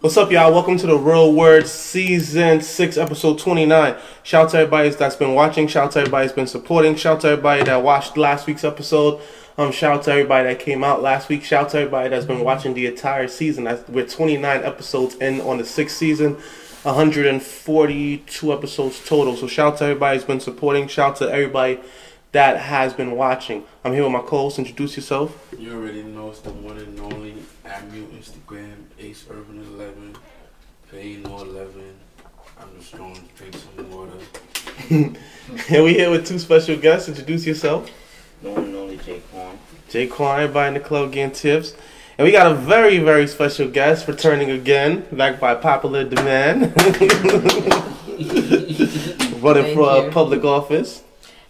What's up, y'all? Welcome to the Real Word Season 6, Episode 29. Shout out to everybody that's been watching. Shout out to everybody that's been supporting. Shout out to everybody that watched last week's episode. Um, shout out to everybody that came out last week. Shout out to everybody that's been watching the entire season. That's, we're 29 episodes in on the sixth season, 142 episodes total. So shout out to everybody that's been supporting. Shout out to everybody that has been watching. I'm here with my co-host. Introduce yourself. You already know it's the one and only at Instagram, Ace Urban 11, Payne No 11. I'm just going to drink some water. And we here with two special guests. Introduce yourself. The one and only Jake Quan. Jay Quan, everybody in the club getting tips. And we got a very, very special guest returning again, back by popular demand. Running Thank for uh, public office.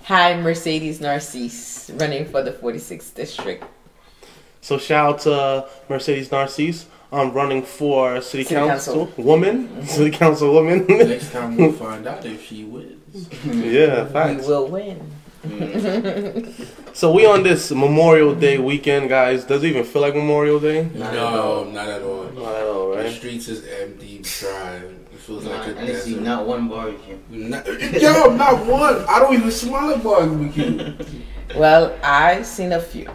Hi, Mercedes Narcisse, running for the 46th district. So shout out to Mercedes Narcisse. I'm running for city, City council, council. woman, city council woman. Next time we'll find out if she wins. yeah, We facts. will win. So we on this Memorial Day weekend, guys. Does it even feel like Memorial Day? Not at all. no, not at all. Not at all, The streets is empty, dry. It feels like a I didn't see desert. not one barbecue. Not- yo, not one. I don't even smell a barbecue. Well, I seen a few.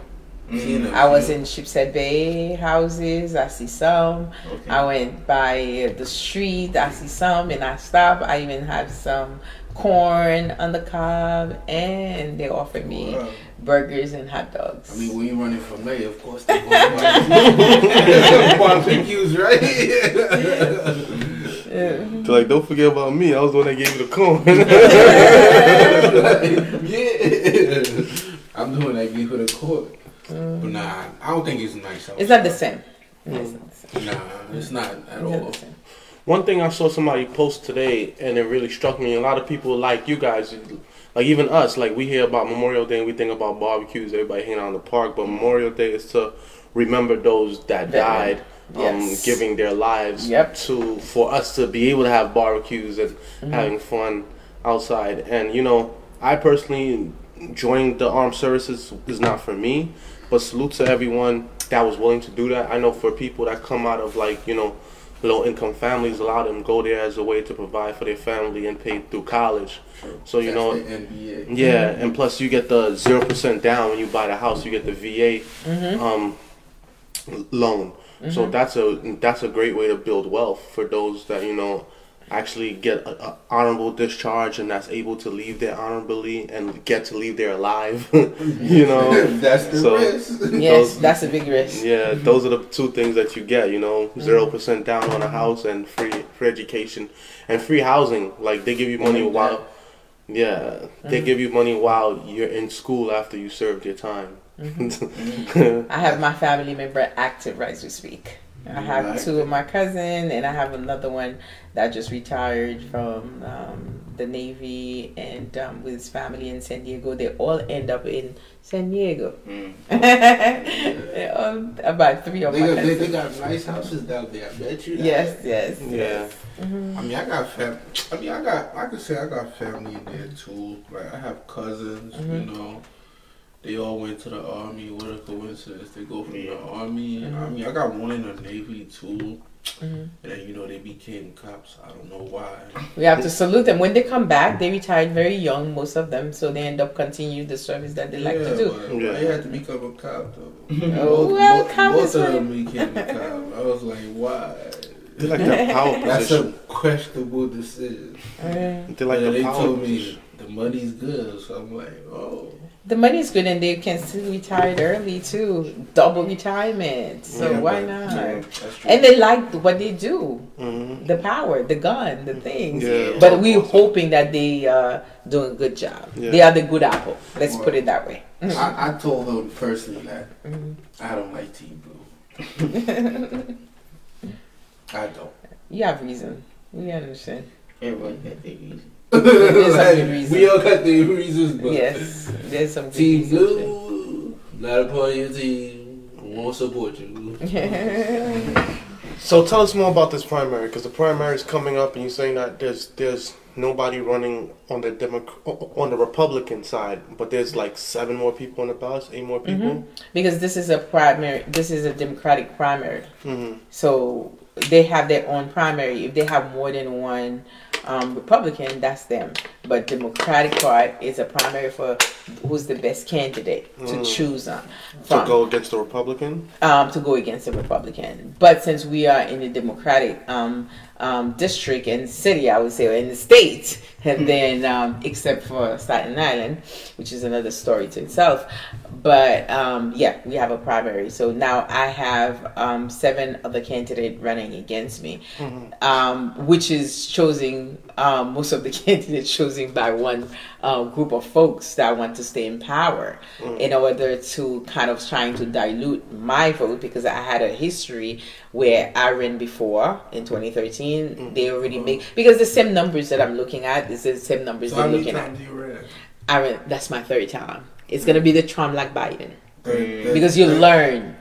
Seen a I was in Sheepshead Bay houses. I see some. Okay. I went by the street. I see some, and I stopped. I even had some corn on the cob, and they offered me Wow. burgers and hot dogs. I mean, when you're running for mayor, of course they want barbecues, right? Yeah. So like, don't forget about me. I was the one that gave you the corn. yeah. I'm doing that give her the court. But nah, I don't think it's nice. It's not the same. It's not the same. Nah, it's not at It's not all. the same. One thing I saw somebody post today, and it really struck me. A lot of people like you guys, like even us, like we hear about Memorial Day and we think about barbecues, everybody hanging out in the park. But Memorial Day is to remember those that That- died, um, giving their lives Yep. to for us to be able to have barbecues and Mm-hmm. having fun outside. And you know, I personally joining the armed services is not for me, but salute to everyone that was willing to do that. I know for people that come out of like you know low income families, a lot of them go there as a way to provide for their family and pay through college. So you That's know. the NBA. Yeah, and plus you get the zero percent down when you buy the house. You get the VA um, loan. So that's a that's a great way to build wealth for those that you know actually get a, a honorable discharge and that's able to leave there honorably and get to leave there alive. you know, That's the So- risk. Yes, Those- that's a big risk. yeah, those are the two things that you get. You know, mm-hmm. 0 percent down on a house and free free education and free housing. Like they give you money mm-hmm. while, yeah, they mm-hmm. give you money while you're in school after you served your time. I have my family member active right as we speak. I have Right. two of my cousin, and I have another one that just retired from um, the Navy and um, with his family in San Diego. They all end up in San Diego. Mm. They all- about three of They my got, they, cousins. they got nice houses down there. I bet you. That. Yes, yes. yeah, I mean, I got fam. I mean, I got. I could say I got family in there too. Like I have cousins. You know, they all went to the army. What a coincidence! They go from the army. I mean, I got one in the navy too. Mhm. and then you know they became cops. I don't know why. We have to salute them when they come back. They retired very young, most of them, so they end up continuing the service that they like to do. but Yeah. Why had to become a cop though? Oh, well, both- both of them became a cop. I was like, why? They like that power That's a questionable decision. Mm. They like and the they power told position. me the money's good, so I'm like, oh. The money is good, and they can still retire early too, double retirement. So Yeah, why but- not? Yeah. And they like what they do, Mhm. the power, the gun, the things. Yeah. But we're hoping that they uh, doing a good job. Yeah. They are the good apple. Let's put it that way. I, I told them personally that Mhm. I don't like Team Blue. I don't. You have reason. We understand. Everybody got their reason. There's some good we all got the reasons, but Yes, there's some good Team reason. Blue, not a part of your team, won't support you. So tell us more about this primary because the primary is coming up, and you're saying that there's there's nobody running on the Democ- on the Republican side, but there's like seven more people on the ballot, eight more people. because this is a primary. This is a Democratic primary. hmm So they have their own primary. If they have more than one um, Republican, that's them. But Democratic part is a primary for who's the best candidate to Mm. choose on To go against the Republican. um, to go against a Republican. But since we are in the Democratic um, um, district and city, I would say, or in the state, and then um, except for Staten Island, which is another story to itself. But um, yeah, we have a primary. So now I have um, seven other candidates running against me, um, which is chosen. Um, most of the candidates chosen by one um, group of folks that want to stay in power in order to kind of trying to dilute my vote because I had a history where I ran before in 2013. They already make because the same numbers that I'm looking at this is the same numbers So how they're many looking at. I ran, that's my third time. It's gonna be the Trump like Biden Thirty- because you thirty- learn.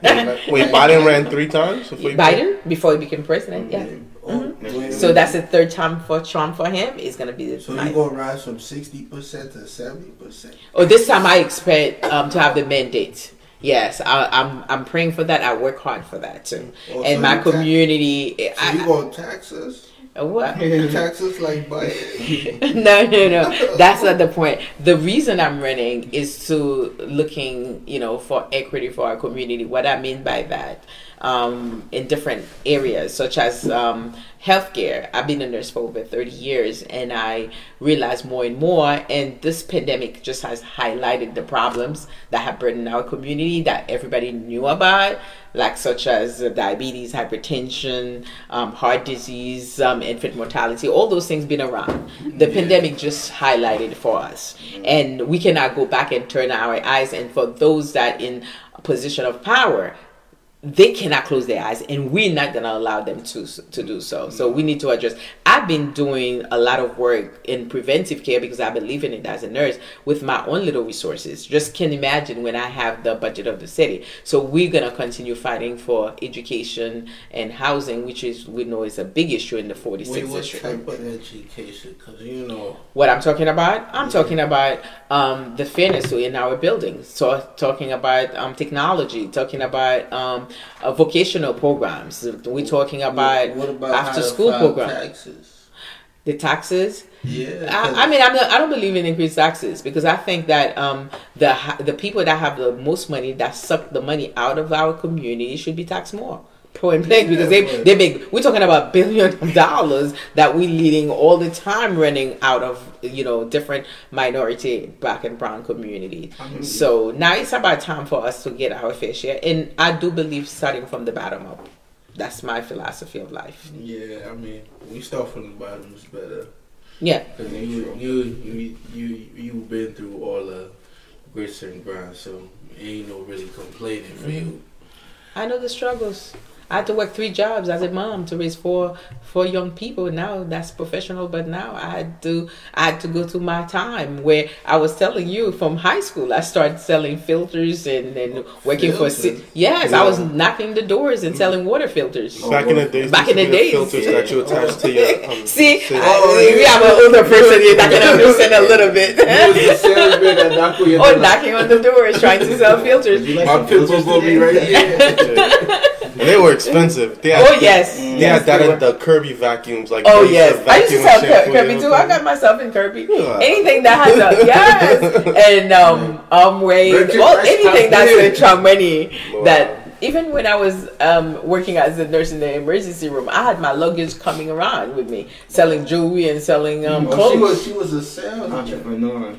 Wait, Biden ran three times. before he- Biden before he became president. Yeah. Oh, Mhm. wait a So that's the third time for Trump for him. It's gonna be the So ninth. you gonna rise from sixty percent to seventy percent? Oh, this time I expect um, to have the mandate. Yes, I, I'm. I'm praying for that. I work hard for that too. Oh, and so my you ta- community. So I, you gonna tax us? What? tax us like Biden? no, no, no. That's not the point. The reason I'm running is to looking, you know, for equity for our community. What I mean by that, um, in different areas, such as um, healthcare. I've been a nurse for over 30 years, and I realize more and more. And this pandemic just has highlighted the problems that have burdened our community that everybody knew about, like such as diabetes, hypertension, um, heart disease, um, infant mortality. All those things been around. The pandemic just highlighted for us, and we cannot go back and turn our eyes. And for those that in a position of power, they cannot close their eyes and we're not going to allow them to to do so. So we need to address. I've been doing a lot of work in preventive care because i believe in it as a nurse with my own little resources. Just can imagine when i have the budget of the city. So we're going to continue fighting for education and housing which is we know is a big issue in the 46th Wait, what district. type of education? Because you know, what I'm talking about, I'm talking about um, the fairness in our buildings. So talking about um, technology, talking about um, uh, vocational programs. We're talking about what about after school programs. Taxes. the taxes. Yeah. I, I mean, I'm not, I don't believe in increased taxes because I think that um, the the people that have the most money that suck the money out of our community should be taxed more. Point blank, because they they make we're talking about billions of dollars that we leading all the time running out of you know different minority black and brown community. So now it's about time for us to get our fair share, and I do believe starting from the bottom up. That's my philosophy of life. yeah, I mean, we start from the bottom is better. Yeah, Because you, you, you, you, you've been through all the grits and grinds, so ain't no really complaining for mm-hmm. you. I know the struggles. I had to work three jobs as a mom to raise four four young people. Now that's professional, but now I had to I had to go to my time where I was telling you from high school. I started selling filters and, and working for si- Filters? yes, I was knocking the doors and selling water filters. Back in the days, Back in the days. filters that you attach to your. Um, See, to- I- we have an older person here that can understand a little bit. You was the salesman that knocked on your oh, knocking on the doors trying to sell filters. Like My filters gonna be right here. They were expensive. They had, Oh, yes. They Yes, had that they in the Kirby vacuums. Like Oh yes, I used to vacuum sell and Kir- shampoo Kirby and too. I got myself in Kirby. Yeah. Anything that has a yes, and um, um, way, Richard well, Rice anything that's Cafe. in Chamonix. Wow. That even when I was um working as a nurse in the emergency room, I had my luggage coming around with me, selling jewelry and selling um Oh, she was she was a sales Entrepreneur.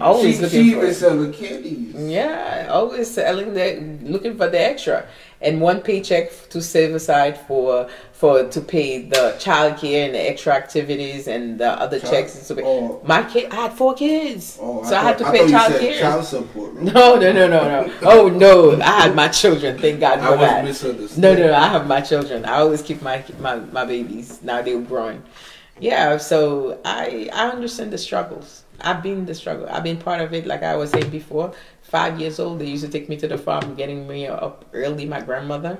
Always she, looking she for even selling candies. Yeah, oh, always selling the looking for the extra, and one paycheck to save aside for for to pay the childcare and the extra activities and the other Child- checks. And so oh. my kid, I had four kids, Oh, so I, had to pay child care. Child support. No, no, no, no, no. Oh no, I had my children. Thank God I for was that. No, no, no, I have my children. I always keep my my, my babies. Now they're growing. Yeah, so I I understand the struggles. I've been the struggle. I've been part of it. Like I was saying before, five years old, they used to take me to the farm, getting me up early. My grandmother,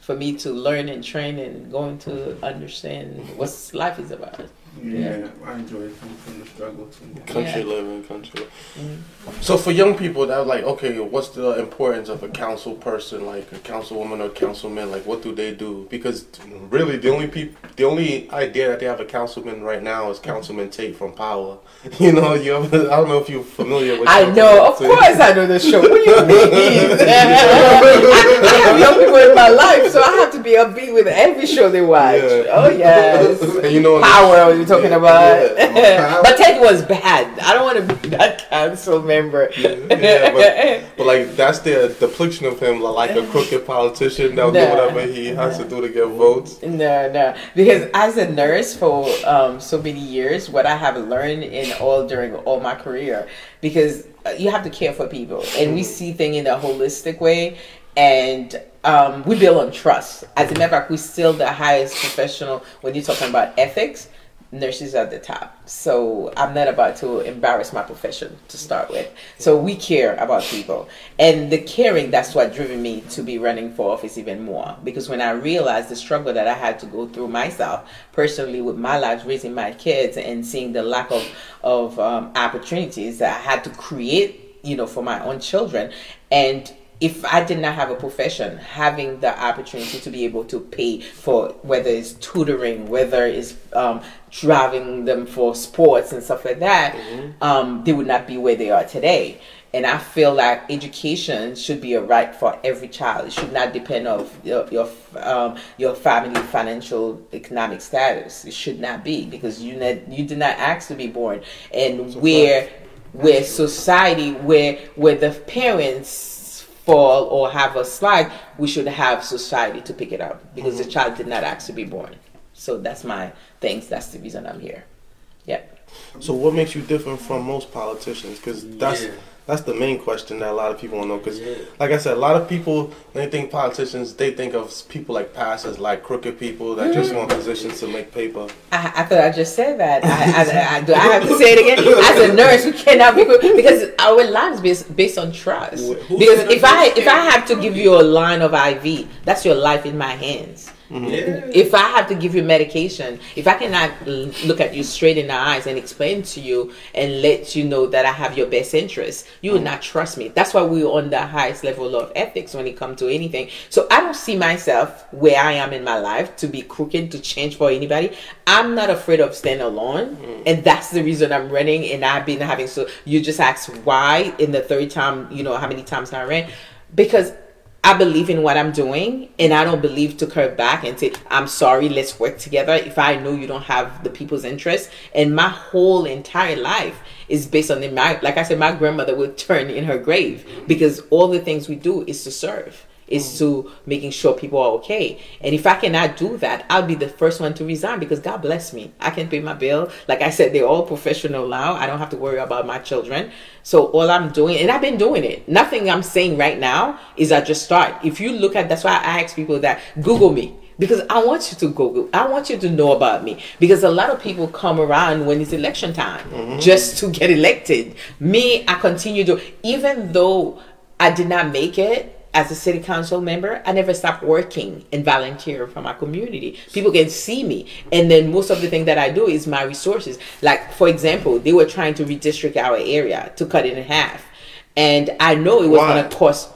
for me to learn and train and going to understand what life is about. Yeah, I enjoy it from, from the struggle too. Country Yeah. living, country. living. Mm. So for young people that are like, okay, what's the importance of a council person, like a councilwoman or councilman? Like, what do they do? Because really, the only people, the only idea that they have a councilman right now is Councilman Tate from Power. You know, you have, I don't know if you're familiar with. I know, of Tate. course, I know the show. What do you mean? I, I have young people in my life, so I have to be upbeat with every show they watch. Yeah. Oh yes, And you know, Power. You talking Yeah, about? yeah. But Ted was bad. I don't want to be that council member. yeah, but, but like that's the depiction of him like a crooked politician that'll do whatever he has to do to get votes. No, no. Because as a nurse for um, so many years, what I have learned in all during all my career, because uh, you have to care for people, and we see things in a holistic way, and um, we build on trust. As a matter of fact, we're still the highest professional when you're talking about ethics. Nurses at the top, so I'm not about to embarrass my profession to start with. So we care about people, and the caring that's what driven me to be running for office even more. Because when I realized the struggle that I had to go through myself personally with my life, raising my kids, and seeing the lack of of um, opportunities that I had to create, you know, for my own children, and if I did not have a profession, having the opportunity to be able to pay for whether it's tutoring, whether it's um, driving them for sports and stuff like that, um, they would not be where they are today. And I feel like education should be a right for every child. It should not depend of your your, um, your family financial economic status. It should not be because you not, you did not ask to be born, and where where society where where the parents fall or have a slide, we should have society to pick it up because the child did not ask to be born. So that's my thanks. That's the reason I'm here. Yeah. So what makes you different from most politicians? Because that's Yeah. that's the main question that a lot of people want to know. Because Yeah. like I said, a lot of people when they think politicians, they think of people like pastors, like crooked people that just want positions to make paper. I, I thought I just said that. I, I, I, do I have to say it again? As a nurse, we cannot be because our lives based based on trust. Who Because if I if I have to give you a line of IV, that's your life in my hands. Yeah. If I have to give you medication, if I cannot look at you straight in the eyes and explain to you and let you know that I have your best interest, you will mm. not trust me. That's why we're on the highest level of ethics when it comes to anything. So I don't see myself where I am in my life to be crooked to change for anybody. I'm not afraid of staying alone, mm. and that's the reason I'm running. And I've been having so you just asked why in the third time, you know how many times I ran because I believe in what I'm doing, and I don't believe to curve back and say, I'm sorry, let's work together if I know you don't have the people's interest. And my whole entire life is based on the, my, like I said, my grandmother would turn in her grave because all the things we do is to serve, is hmm. to making sure people are okay. And if I cannot do that, I'll be the first one to resign because God bless me. I can pay my bill. Like I said, they're all professional now. I don't have to worry about my children. So all I'm doing, and I've been doing it. Nothing I'm saying right now is I just start. If you look at, that's why I ask people that Google me because I want you to Google. I want you to know about me because a lot of people come around when it's election time mm-hmm. just to get elected. Me, I continue to, even though I did not make it as a city council member, I never stopped working and volunteering for my community. People can see me. And then most of the thing that I do is my resources. Like, for example, they were trying to redistrict our area to cut it in half. And I know it was going to cost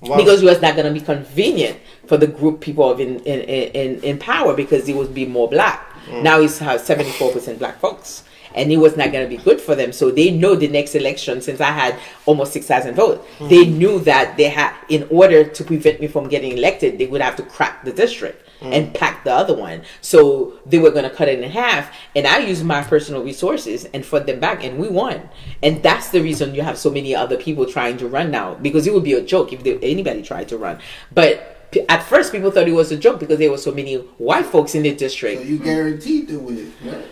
because it was not going to be convenient for the group people of in in, in, in power because it would be more black. Mm. Now it's has seventy four percent black folks. And it was not going to be good for them. So they know the next election, since I had almost 6,000 votes, they mm-hmm. knew that they had, in order to prevent me from getting elected, they would have to crack the district mm. and pack the other one. So they were going to cut it in half. And I used my personal resources and fought them back, and we won. And that's the reason you have so many other people trying to run now, because it would be a joke if they, anybody tried to run. But at first, people thought it was a joke because there were so many white folks in the district So you guaranteed to win, right?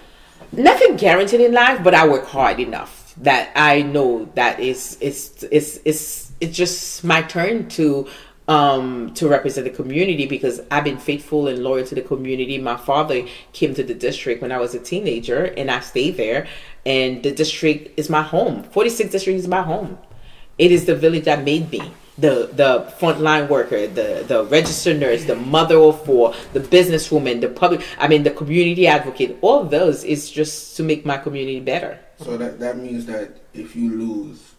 Nothing guaranteed in life, but I work hard enough that I know that it's it's it's it's it's just my turn to um to represent the community because I've been faithful and loyal to the community. My father came to the district when I was a teenager and I stayed there and the district is my home. 46 district is my home. It is the village that made me. The the frontline worker, the the registered nurse, the mother of four, the businesswoman, the public I mean the community advocate, all of those is just to make my community better. So that that means that if you lose,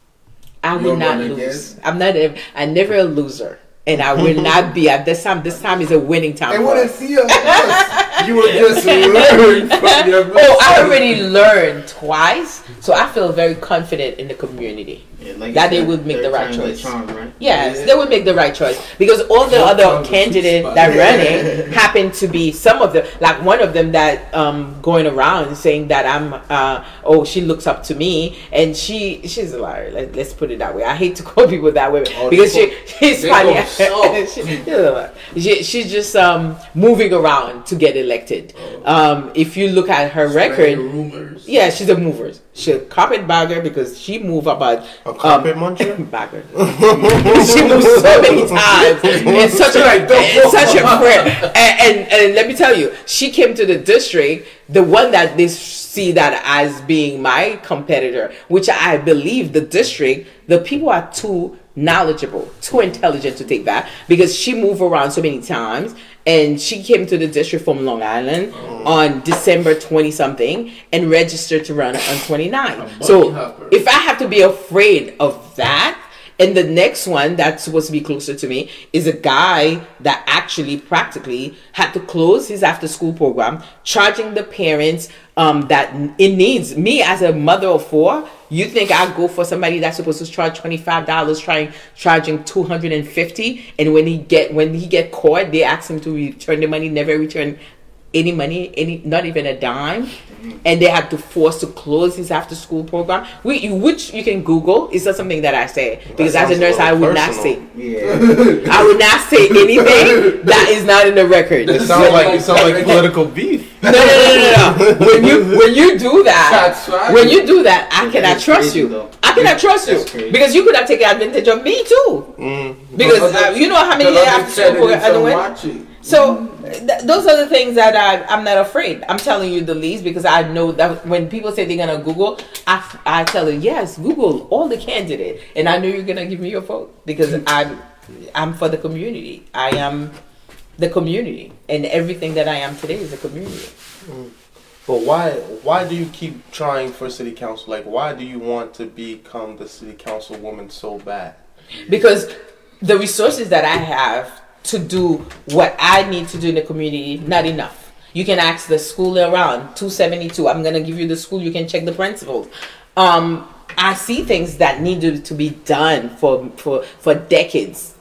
I will not lose. I'm not a, I'm never a loser. And I will not be at this time. This time is a winning time. they for wouldn't see us. us. You would just learn from your Oh, I already learned twice, so I feel very confident in the community. Yeah, like that they would make the right choice. charm, right? Yes, Yeah. they would make the right choice because all the Fourth other time's candidates spot. that running happen to be some of them. Like one of them that um going around saying that I'm uh oh she looks up to me and she she's a liar. Let, let's put it that way. I hate to call people that way Oh, because they she she's they funny. she, she's she, she's just um moving around to get elected. Um, if you look at her record, rumors. yeah, she's a mover. She's a carpet bagger because she moved about A carpet um, muncher? bagger. she moved so many times in such a in such a prayer. And, and and let me tell you, she came to the district, the one that they see that as being my competitor, which I believe the district, the people are too knowledgeable, too intelligent to take that because she moved around so many times and she came to the district from Long Island oh. on December 20 something and registered to run on 29. bunny So hopper. if I have to be afraid of that, and the next one that's supposed to be closer to me is a guy that actually practically had to close his after school program, charging the parents um, that it needs. Me as a mother of four, you think I go for somebody that's supposed to charge twenty five dollars, trying charging two hundred and fifty, and when he get when he get caught, they ask him to return the money, never return any money, any not even a dime, and they had to force to close his after school program. We, which you can Google. It's not something that I say because as a nurse, I little would not say. Yeah. I would not say anything that is not in the record. It sounds like it sounds like political beef. No, no, no, no, no, no. When you when you do that, when you do that, I cannot That's trust you. though. I cannot trust you crazy. because you could have taken advantage of me too. Mm. Because uh, you know how many the other after school programs candidates I are went. So th- those are the things that I, I'm not afraid. I'm telling you the least because I know that when people say they're gonna Google, I, f- I tell them yes, Google all the candidate, and I know you're gonna give me your vote because I'm I'm for the community. I am the community, and everything that I am today is the community. Mm. But why why do you keep trying for city council? Like why do you want to become the city councilwoman so bad? because the resources that I have to do what I need to do in the community not enough. You can ask the school around 272. I'm gonna give you the school. You can check the principals. Um, I see things that needed to be done for for for decades.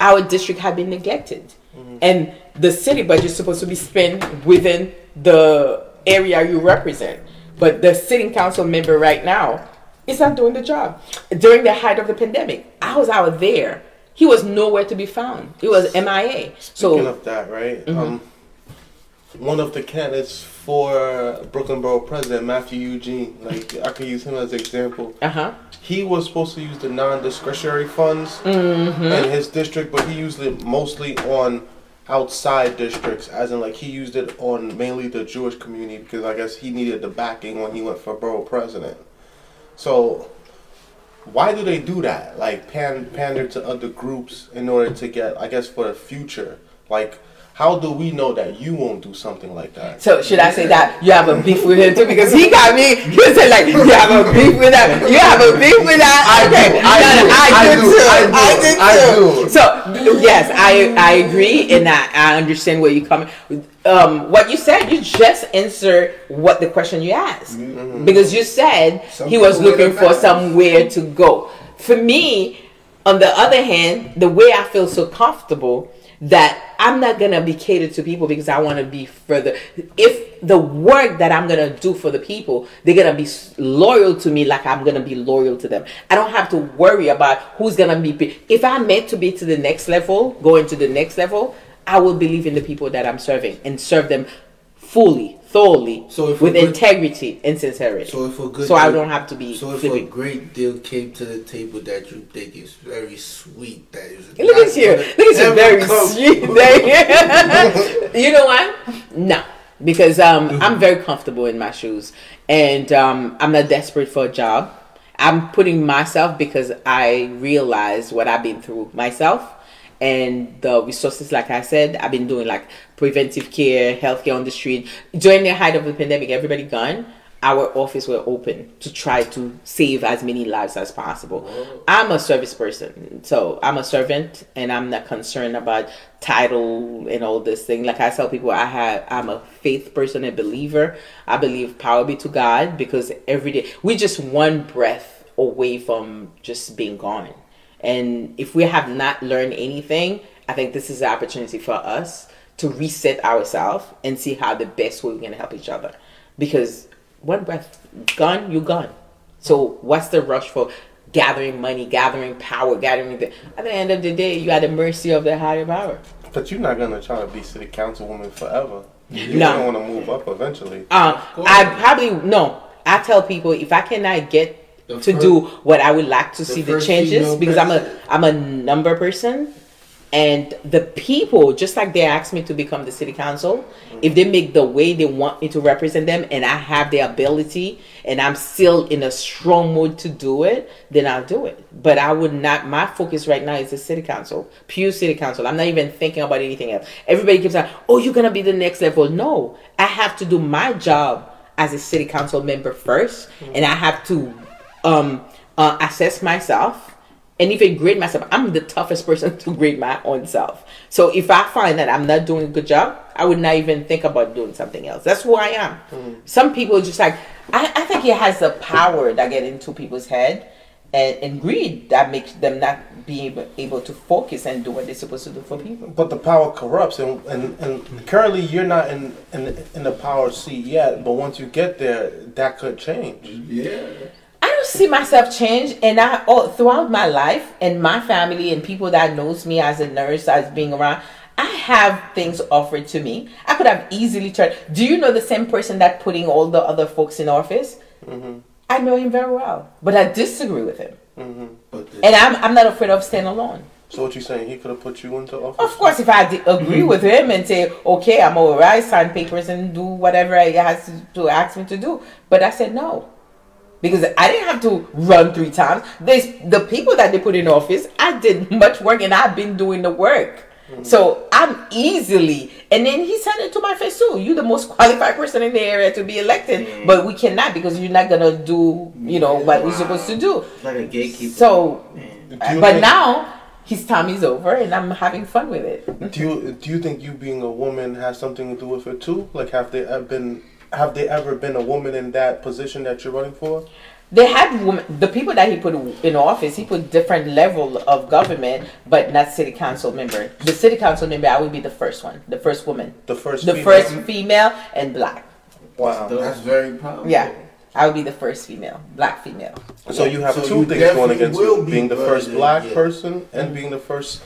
Our district had been neglected, and the city budget is supposed to be spent within the area you represent. But the sitting council member right now is not doing the job. During the height of the pandemic, I was out there. He was nowhere to be found. He was MIA. Speaking So Mm-hmm. of that, right? Um, one of the candidates for Brooklyn Borough President, Mathieu Eugene, like I could use him as an example. uh huh. He was supposed to use the non-discretionary funds Mm-hmm. in his district, but he used it mostly on outside districts, as in like he used it on mainly the Jewish community because I guess he needed the backing when he went for borough president. So why do they do that? Like pan pander to other groups in order to get, I guess, for the future. Like how do we know that you won't do something like that? So should I say that you have a beef with him too? Because he got me. You said like you have a beef with that. You have a beef with that. I do, I No, do, no, I I, do, do, too. I do, I did I too. do. So yes, I I agree, and I, I understand where you're coming. Um, what you said, you just answered what the question you asked because you said he was looking for somewhere to go. For me, on the other hand, the way I feel so comfortable that I'm not gonna be catered to people because I want to be further. If the work that I'm gonna do for the people, they're gonna be loyal to me like I'm gonna be loyal to them. I don't have to worry about who's gonna be. If I'm meant to be to the next level, going to the next level, I will believe in the people that I'm serving and serve them fully, thoroughly, So with good- integrity and sincerity. So if a good so I don't have to be So if flipping. a great deal came to the table that you think is very sweet, that is Look at you. Look at you. Very come- sweet. you know what? No. Because um, I'm very comfortable in my shoes. And um, I'm not desperate for a job. I'm putting myself because I realize what I've been through myself. And the resources, like I said, I've been doing like preventive care, healthcare on the street. During the height of the pandemic, everybody gone our office were open to try to save as many lives as possible. I'm a service person, so I'm a servant, and I'm not concerned about title and all this thing. Like I tell people, I have I'm a faith person, a believer. I believe power be to God because every day we just one breath away from just being gone. And if we have not learned anything, I think this is an opportunity for us to reset ourselves and see how the best way we're gonna help each other. Because one breath gone, you gone. So what's the rush for gathering money, gathering power, gathering the at the end of the day you are the mercy of the higher power. But you're not gonna try to be city councilwoman forever. You're No. gonna want to move up eventually. Um, I probably no. I tell people if I cannot get The to do what I would like to the see the changes because I'm a. I'm a number person, and the people just like they asked me to become the city council, mm-hmm. if they make the way they want me to represent them, and I have the ability, and I'm still in a strong mood to do it, then I'll do it. But I would not. My focus right now is the city council, pure city council. I'm not even thinking about anything else. Everybody keeps saying, "Oh, you're gonna be the next level." No, I have to do my job as a city council member 1st mm-hmm. and I have to um, uh, assess myself and even grade myself. I'm the toughest person to grade my own self. So if I find that I'm not doing a good job, I would not even think about doing something else. That's who I am. Some people are just like I, I think it has the power that get into people's head and, and greed that makes them not be able, able to focus and do what they're supposed to do for people. But the power corrupts, and, and, and currently you're not in, in in the power seat yet. But once you get there, that could change. Yeah. I don't see myself change, and I all throughout my life and my family and people that knows me as a nurse, as being around. I have things offered to me. I could have easily turned. Do you know the same person that putting all the other folks in office? Mm-hmm. I know him very well, but I disagree with him, mm-hmm. But the- and I'm I'm not afraid of staying alone. So what you saying? He could have put you into office. Of course, if I di- agree with him and say, okay, I'm all right, sign papers and do whatever he has to, to ask me to do. But I said no. Because I didn't have to run three times. There's the people that they put in office, I did much work and I've been doing the work. Mm-hmm. So I'm easily, and then he said it to my face too. You're the most qualified person in the area to be elected, mm. but we cannot because you're not gonna do, you know, what we're supposed to do. It's like a gatekeeper. So, mm. but think- now his time is over, and I'm having fun with it. Do you do you think you being a woman has something to do with it too? Like, have they ever been have they ever been a woman in that position that you're running for? They had women, the people that he put in office, he put different level of government, but not city council member. The city council member, I would be the first one, the first woman, The first. the female? first female and black. Wow. That's very powerful. Yeah, I would be the first female, black female. So you have So two you things going against you: be being the first black yeah. person and being the first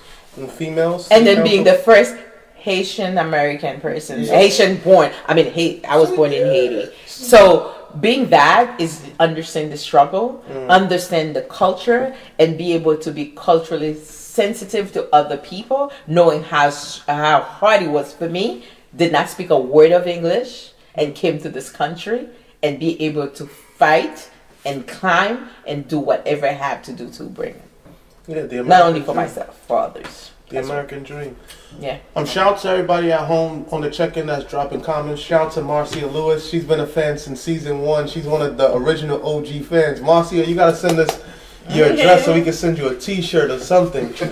female. And then being the first Haitian American person, Haitian born. I mean, ha- I was born in Haiti. So being that is understand the struggle, understand the culture, and be able to be culturally sensitive to other people, knowing how how hard it was for me. Did not speak a word of English and came to this country and be able to fight and climb and do whatever I have to do to bring it. yeah, the Not only for myself, for others. The American dream. Yeah. Um, shout out to everybody at home on the check-in that's dropping comments. Shout out to Marcia Lewis. She's been a fan since season one. She's one of the original OG fans. Marcia, you gotta send us your address so we can send you a T-shirt or something. You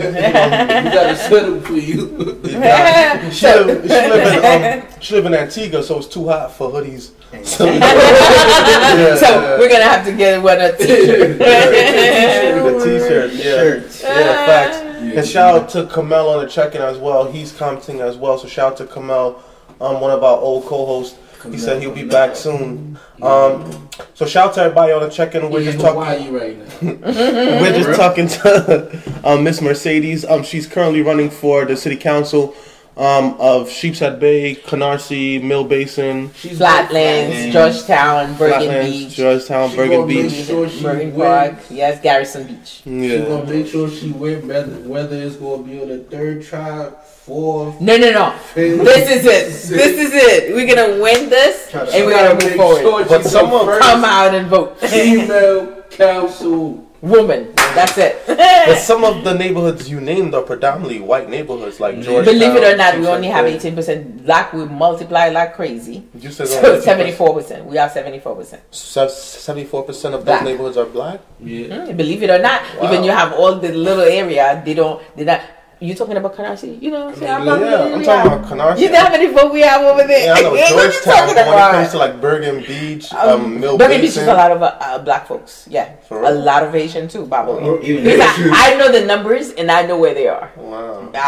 gotta send them for you. Yeah. she, live, she, live in, um, she live in Antigua, so it's too hot for hoodies. So, yeah, So we're gonna have to get one a t-shirt. the T-shirt, yeah. Shirts. Yeah, facts. Yeah. And shout out to Kamel on the check-in as well. He's commenting as well. So shout out to Kamel, um, one of our old co-hosts. He said he'll be back soon. Um, so shout out to everybody on the check-in. We're We're just in talking. Hawaii right now. We're just talking to um, Miss Mercedes. Um, she's currently running for the city council um, of Sheepshead Bay, Canarsie, Mill Basin, She's Flatlands, Flatlands. Georgetown, Bergen Flatlands, Beach, Georgetown, She Bergen gonna make Beach. sure she Bergen win. Park. Yes, Gerritsen Beach. She Yeah. gonna make sure she win whether whether it's gonna be on the third try, fourth, No, no, no. fifth. This is it. This is it. We're gonna win this, and we're gotta gonna move forward. sure But someone Come out and vote. Female council. Woman. That's it. But some of the neighborhoods you named are predominantly white neighborhoods, like Georgetown. Believe it or not, we only have Bay. 18% black. We multiply like crazy. You said So 74%. We are 74%. Seventy-four percent of those Black. neighborhoods are black. Yeah. Mm, Believe it or not, Wow. even you have all the little area, they don't, they not. You talking about Canarsie? You know what I'm saying? I'm Yeah, not- I'm talking about Canarsie. You know how many folk we have over there? Yeah, I know what you Georgetown. talking But when it about? comes to like Bergen Beach, um, Um, Mill Bergen Beach is Basin, a lot of uh, uh, black folks. Yeah, For a lot of Asian too, Bible. Oh, even Because I, I know the numbers and I know where they are. Wow. I,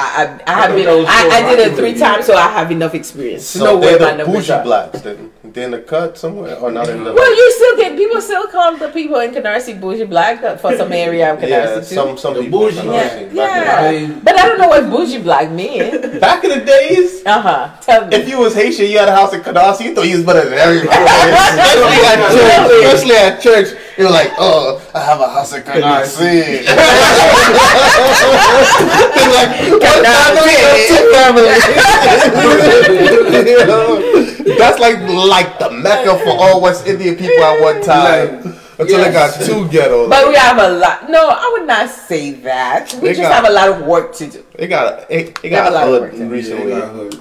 I, I have been. I, I did it three times, so I have enough experience So know where they're my the numbers bougie are. blacks. Then they're in the cut somewhere, or not in the. Well, you still get people still call the people in Canarsie bougie black uh, for some area of Canarsie yeah, too. some some The people. bougie in yeah, yeah. but I don't know what bougie black means. Back in the days, Uh huh. Tell me. if you was Haitian, you had a house in Canarsie, you thought you was better than everybody. especially, at church, especially at church, you were like, "Oh, I have a house in Canarsie." They're like, "What family? Two families." You? That's like like the mecca for all West Indian people at one time. Until they got Yes. too ghetto. But we have a lot. No, I would not say that. We They just got- have a lot of work to do. They got they, they Got got a lot of work to do. recently. Yeah, hood,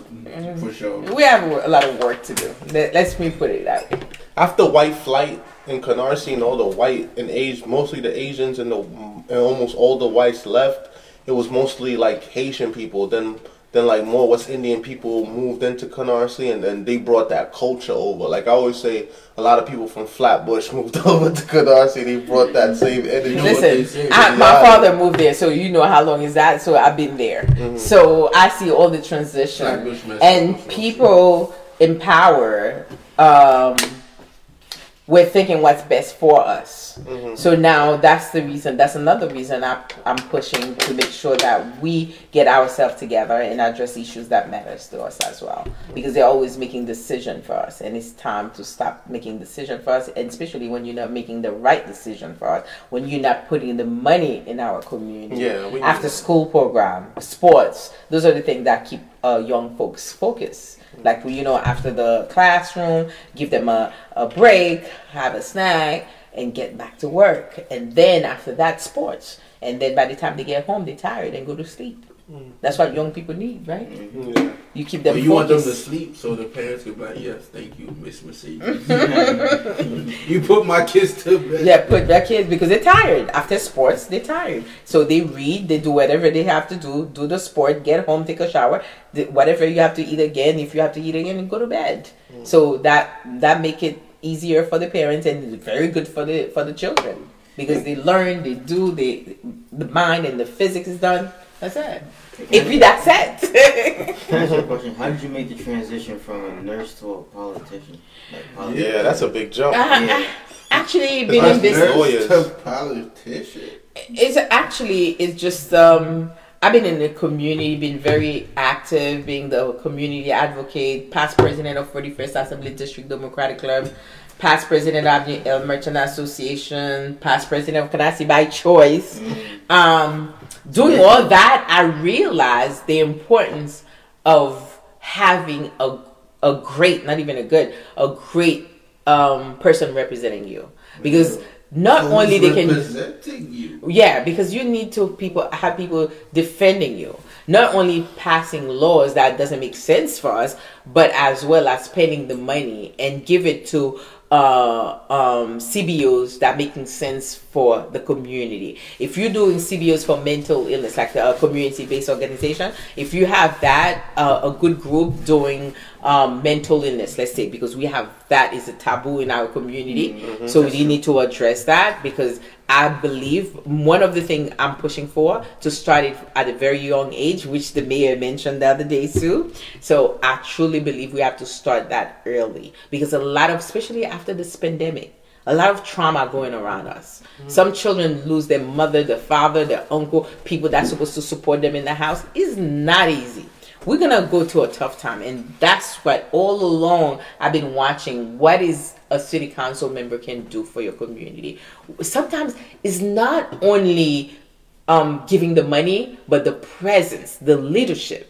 for sure. We have a lot of work to do. Let- Let's me put it that way. After white flight in Canarsie and all the white and age, mostly the Asians and the and almost all the whites left. It was mostly like Haitian people. Then then like more West Indian people moved into Canarsie and then they brought that culture over. Like I always say, a lot of people from Flatbush moved over to Canarsie. They brought that same energy. Listen. I, my Yeah. father moved there, so you know how long is that. So I've been there, so I see all the transition and people in power. Um, we're thinking what's best for us. So now that's the reason. That's another reason I, I'm pushing to make sure that we get ourselves together and address issues that matters to us as well. Because they're always making decision for us, and it's time to stop making decision for us. And especially when you're not making the right decision for us, when you're not putting the money in our community. Yeah, after school program, sports. Those are the things that keep uh, young folks focused. Like you know, after the classroom, give them a, a break, have a snack, and get back to work. And then after that, sports. And then by the time they get home, they're tired and go to sleep. Mm. That's what young people need, right? Mm-hmm, yeah. You keep them But you want them to sleep so the parents can be like, yes, thank you, Miss Mercedes. you put my kids to bed. Yeah, put their kids because they're tired. After sports, they're tired. So they read, they do whatever they have to do, do the sport, get home, take a shower, whatever you have to eat again. If you have to eat again, and go to bed. Mm. So that that make it easier for the parents and very good for the for the children because they learn, they do, they the mind and the physics is done. That's it. If you that's it. Can I ask you a question? How did you make the transition from a nurse to a politician? Like politician? Yeah, that's a big jump. Uh, Actually, being in That's business. nerd. lawyers. to politician. It's actually it's just um I've been in the community, been very active, being the community advocate, past president of 41st Assembly District Democratic Club, past president of the El Merchant Association, past president of Canarsie by choice. Um, doing all that, I realized the importance of having a a great, not even a good, a great um, person representing you because not only they can representing you. yeah, because you need to people have people defending you. not only passing laws that doesn't make sense for us, but as well as spending the money and give it to uh, um, CBOs that making sense for the community. If you're doing CBOs for mental illness, like a community-based organization, if you have that, uh, a good group doing um, mental illness, let's say, because we have that is a taboo in our community, so we need to address that because I believe one of the things I'm pushing for to start it at a very young age, which the mayor mentioned the other day too. So I truly believe we have to start that early because a lot of, especially after this pandemic, a lot of trauma going around us. Mm-hmm. Some children lose their mother, their father, their uncle, people that's supposed to support them in the house. It's not easy. We're gonna go to a tough time, and that's what all along I've been watching. What is a city council member can do for your community? Sometimes it's not only um, giving the money, but the presence, the leadership.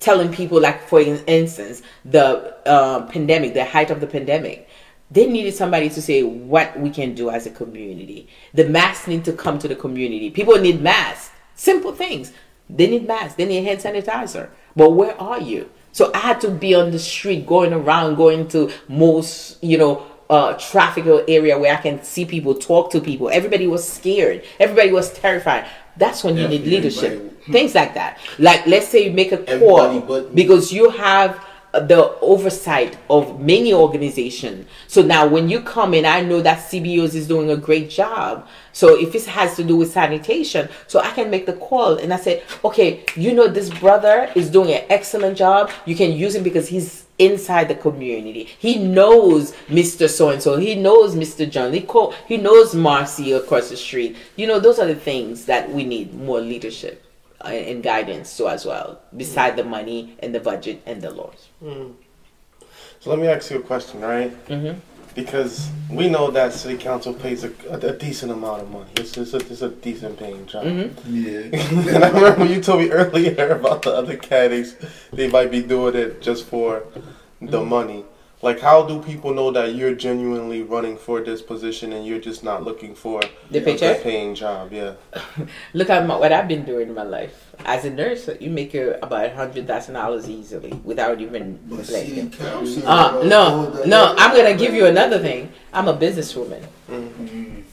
Telling people like for instance the uh, pandemic the height of the pandemic. They needed somebody to say what we can do as a community. The masks need to come to the community. People need masks. Simple things they need masks they need hand sanitizer but where are you so i had to be on the street going around going to most you know uh, traffic area where I can see people, talk to people. Everybody was scared. Everybody was terrified. That's when you need leadership. everybody- Things like that. Like let's say you make a call because you have the oversight of many organizations. So now when you come in, I know that CBOs is doing a great job. So if it has to do with sanitation, so I can make the call and I said, okay, you know this brother is doing an excellent job. You can use him because he's inside the community. He knows Mr. So and so. He knows Mr. John. He, co- he knows Marcy across the street. You know, those are the things that we need more leadership and guidance to as well, beside the money and the budget and the laws. So let me ask you a question, right? Mhm. Because we know that city council pays a, a, a decent amount of money. It's, it's, a, it's a decent paying job. Mm-hmm. Yeah. and I remember you told me earlier about the other caddies, They might be doing it just for the Mm-hmm. money. Like, how do people know that you're genuinely running for this position and you're just not looking for The a paycheck? good paying job? Yeah. Look at my, what I've been doing in my life. As a nurse, you make uh, about a hundred thousand dollars easily without even But city blinking. Uh, no, no, I'm gonna give you another thing. I'm a businesswoman. Mm.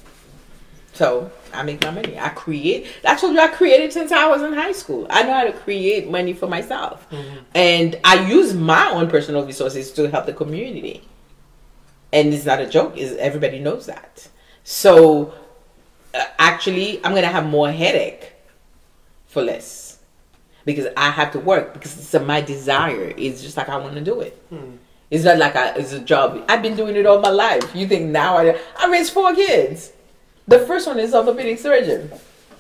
So I make my money. I create. I told you I created since I was in high school. I know how to create money for myself, and I use my own personal resources to help the community. And it's not a joke. Is everybody knows that. So uh, actually, I'm gonna have more headache for less because I have to work because it's uh, my desire. It's just like I want to do it. It's not like I, it's a job. I've been doing it all my life. You think now I I raised four kids. The first one is orthopedic surgeon.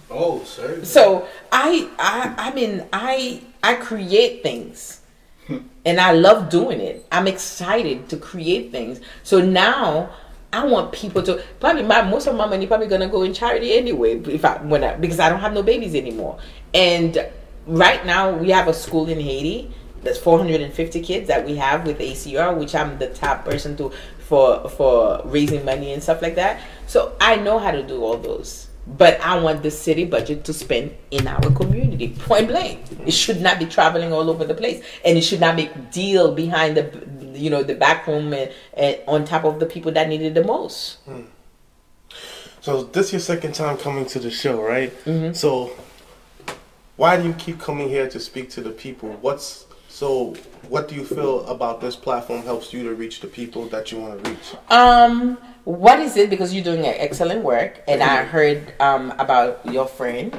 Oh, sir. So I I I mean I I create things. And I love doing it. I'm excited to create things. So now I want people to probably my most of my money probably gonna go in charity anyway if I when I because I don't have no babies anymore. And right now we have a school in Haiti that's 450 kids that we have with ACR, which I'm the top person to for for raising money and stuff like that. So I know how to do all those. But I want the city budget to spend in our community. Point blank. It should not be traveling all over the place, and it should not make deal behind the, you know, the back room and, and on top of the people that need it the most. So this is your second time coming to the show, right? Mhm. So why do you keep coming here to speak to the people? What's so? What do you feel about this platform helps you to reach the people that you want to reach? Um, what is it? Because you're doing an excellent work, and I heard um about your friend,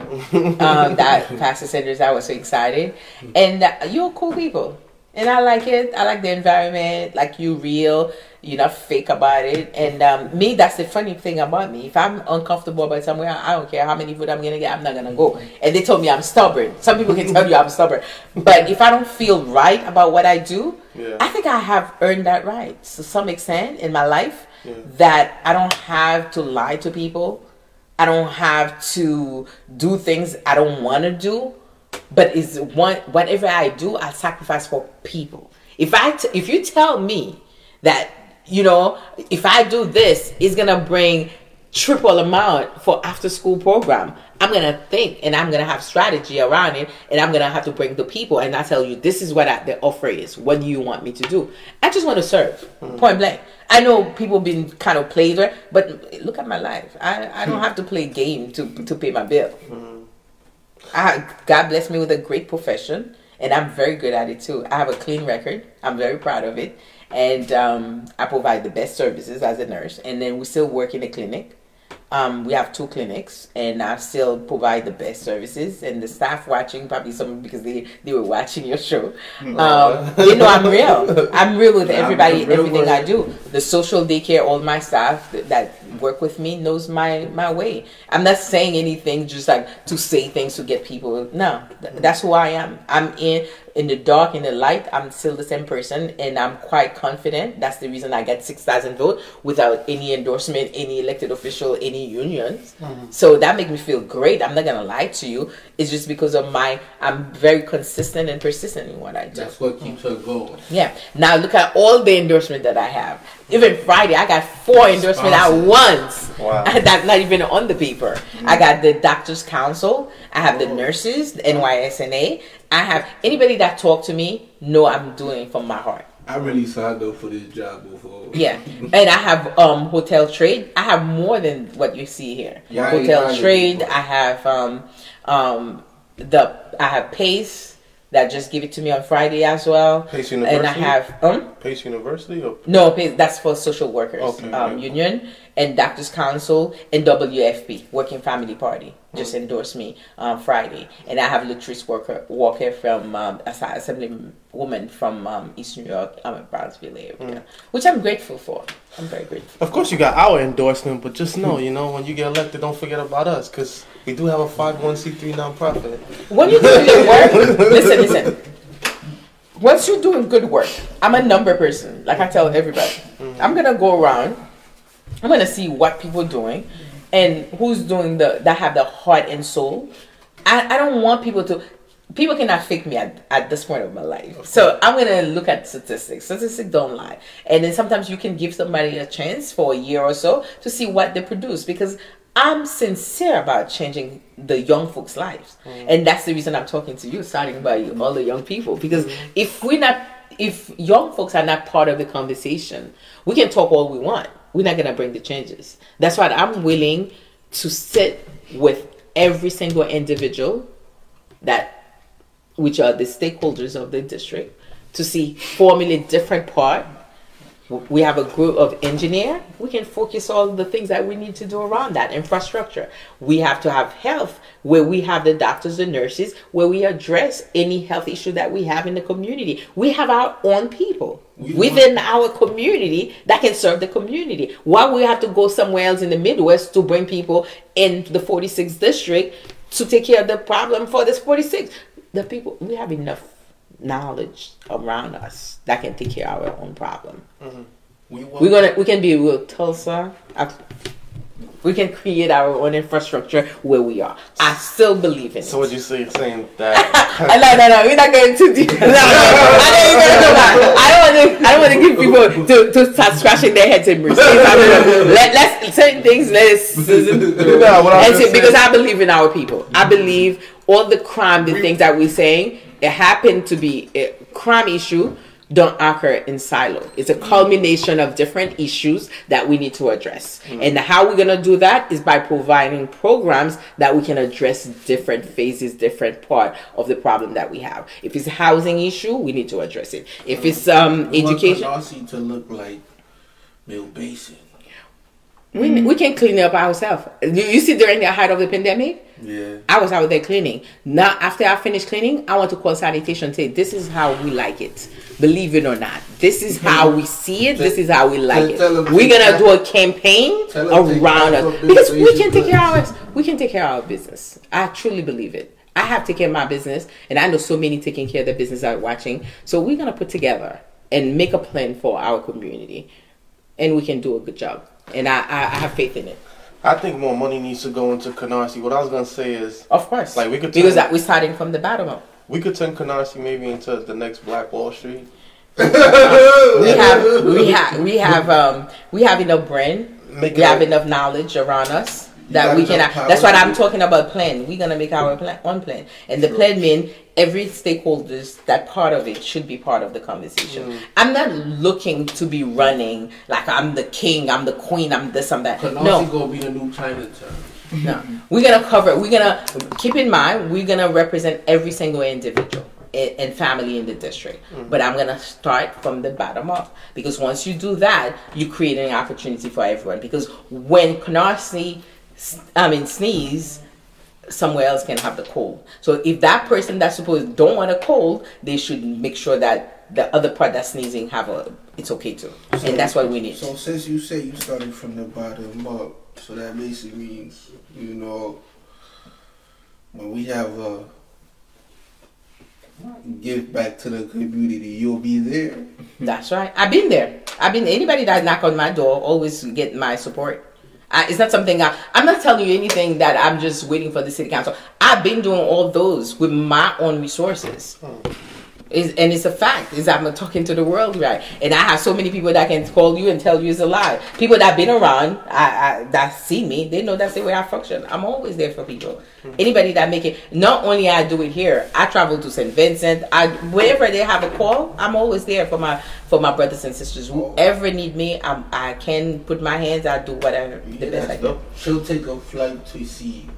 um, that Pastor Sanders. I was so excited, and uh, you're cool people, and I like it. I like the environment. Like you real. You're not fake about it. And um, me, that's the funny thing about me. If I'm uncomfortable about somewhere, I don't care how many food I'm gonna get. I'm not gonna go. And they told me I'm stubborn. Some people can tell you I'm stubborn, but if I don't feel right about what I do, Yeah. I think I have earned that right to some extent in my life That I don't have to lie to people. I don't have to do things I don't want to do. But is one whatever I do, I sacrifice for people. If I t- if you tell me that you know if I do this, it's gonna bring triple amount for after school program. I'm gonna think and I'm gonna have strategy around it, and I'm gonna have to bring the people and I tell you this is what I, the offer is. What do you want me to do? I just want to serve, hmm. point blank. I know people been kind of played with, but look at my life. I, I don't hmm. have to play game to to pay my bill. Hmm. I, God bless me with a great profession, and I'm very good at it too. I have a clean record. I'm very proud of it, and um, I provide the best services as a nurse. And then we still work in a clinic. Um, we have two clinics, and I still provide the best services. And the staff watching, probably some because they, they were watching your show. Um, you know, I'm real. I'm real with Yeah, everybody, everything I do. The social daycare, all my staff that, that work with me knows my my way. I'm not saying anything just like to say things to get people. No, th- that's who I am. I'm in in the dark, in the light. I'm still the same person, and I'm quite confident. That's the reason I get six thousand votes without any endorsement, any elected official, any unions. Mm-hmm. So that makes me feel great. I'm not gonna lie to you. It's just because of my. I'm very consistent and persistent in what I do. That's what keeps her going. Yeah. Now look at all the endorsement that I have. Even Friday, I got four endorsements at once. Wow. That's not even on the paper. I mm. got the Doctors Council. I have the oh. nurses, the NYSNA. I have anybody that talk to me know I'm doing it from my heart. I really signed up for this job before. Yeah, and I have um hotel trade. I have more than what you see here. Yeah, hotel ain't trade. I have um um the I have Pace that just give it to me on Friday as well. Pace University. And I have um Pace University or no, Pace- that's for social workers Okay, um, yeah. union and Doctors Council and WFP Working Family Party just Mm. endorsed me on Friday, and I have Latrice Walker Walker from um, as- Assemblywoman from um, East New York, I'm um, Brownsville area, Mm. which I'm grateful for. I'm very grateful. Of course, you got our endorsement, but just know, you know, when you get elected, don't forget about us, because we do have a 501c3 nonprofit. When you're doing good work, listen, listen. Once you're doing good work, I'm a number person. Like I tell everybody, I'm gonna go around. I'm gonna see what people are doing, and who's doing the that have the heart and soul. I, I don't want people to. People cannot fake me at, at this point of my life. So I'm gonna look at statistics. Statistics don't lie, and then sometimes you can give somebody a chance for a year or so to see what they produce because I'm sincere about changing the young folks' lives, mm. and that's the reason I'm talking to you, starting by you, all the young people. Because mm. if we're not, if young folks are not part of the conversation, we can talk all we want. We're not gonna bring the changes. That's why I'm willing to sit with every single individual that, which are the stakeholders of the district, to see formulate different part we have a group of engineer we can focus all the things that we need to do around that infrastructure. We have to have health where we have the doctors the nurses where we address any health issue that we have in the community. We have our own people We within our community that can serve the community. Why we have to go somewhere else in the midwest to bring people in the 46th district to take care of the problem for this 46 the people we have enough knowledge around us that can take care of our own problem mm-hmm. We want, we're gonna we can be real Tulsa. I- We can create our own infrastructure where we are. I still believe in it. So what you say, saying that? No, no, no. We're not going too deep. No, no, I don't even that. I don't want to. I don't want to give people to, to start scratching their heads and receive. Let let's certain things. Let's No, what I'm and just see, because saying- I believe in our people. I believe all the crime, the things that we're saying, it happened to be a crime issue. Don't occur in silo. It's a culmination of different issues that we need to address. And how we're gonna do that is by providing programs that we can address different phases, different part of the problem that we have. If it's a housing issue, we need to address it. If it's um want education, Canarsie to look like Mill Basin. We, we can clean up ourselves. You, you see, during the height of the pandemic, Yeah. I was out there cleaning. Now, after I finish cleaning, I want to call sanitation say, this is how we like it. Believe it or not. This is how we see it. This is how we like it. We're going to to- do a campaign Tell them to around us. Because we can take care of our, we can take care of our business. I truly believe it. I have taken care of my business, and I know so many taking care of their business are watching. So we're going to put together and make a plan for our community, and we can do a good job. And I, I, I have faith in it. I think more money needs to go into Canarsie. What I was gonna say is, Of course. Like, we could because turn- that we're starting from the bottom up. we could turn Canarsie maybe into the next Black Wall Street. we have we have we have um we have enough brain Make we have like- enough knowledge around us that we know can. how That's what I'm talking about. Plan. We're gonna make our plan one plan, and the plan mean every stakeholders that part of it should be part of the conversation. Mm. I'm not looking to be running like I'm the king, I'm the queen, I'm this, I'm that. No, gonna be the new Chinatown. no. We're gonna cover. We're gonna keep in mind. We're gonna represent every single individual and, family in the district. But I'm gonna start from the bottom up because once you do that, you create an opportunity for everyone. Because when Canarsie, I mean sneeze, somewhere else can have the cold. So if that person that's supposed don't want a cold, they should make sure that the other part that's sneezing have a. It's okay too, and that's what we need. So since you say you started from the bottom up, so that basically means you know when we have a give back to the community, you'll be there. That's right. I've been there. I've been anybody that knock on my door always get my support. I, it's not something I, I'm not telling you anything that I'm just waiting for the city council. I've been doing all those with my own resources. Hmm. Is and it's a fact. Is I'm talking to the world right, and I have so many people that can call you and tell you it's a lie. People that been around, I, I that see me, they know that's the way I function. I'm always there for people. Hmm. Anybody that make it, not only I do it here, I travel to St. Vincent. I wherever they have a call, I'm always there for my for my brothers and sisters. Whoever need me, I'm, I can put my hands. I do whatever the Yeah, best I can. dope. She'll take a flight to see.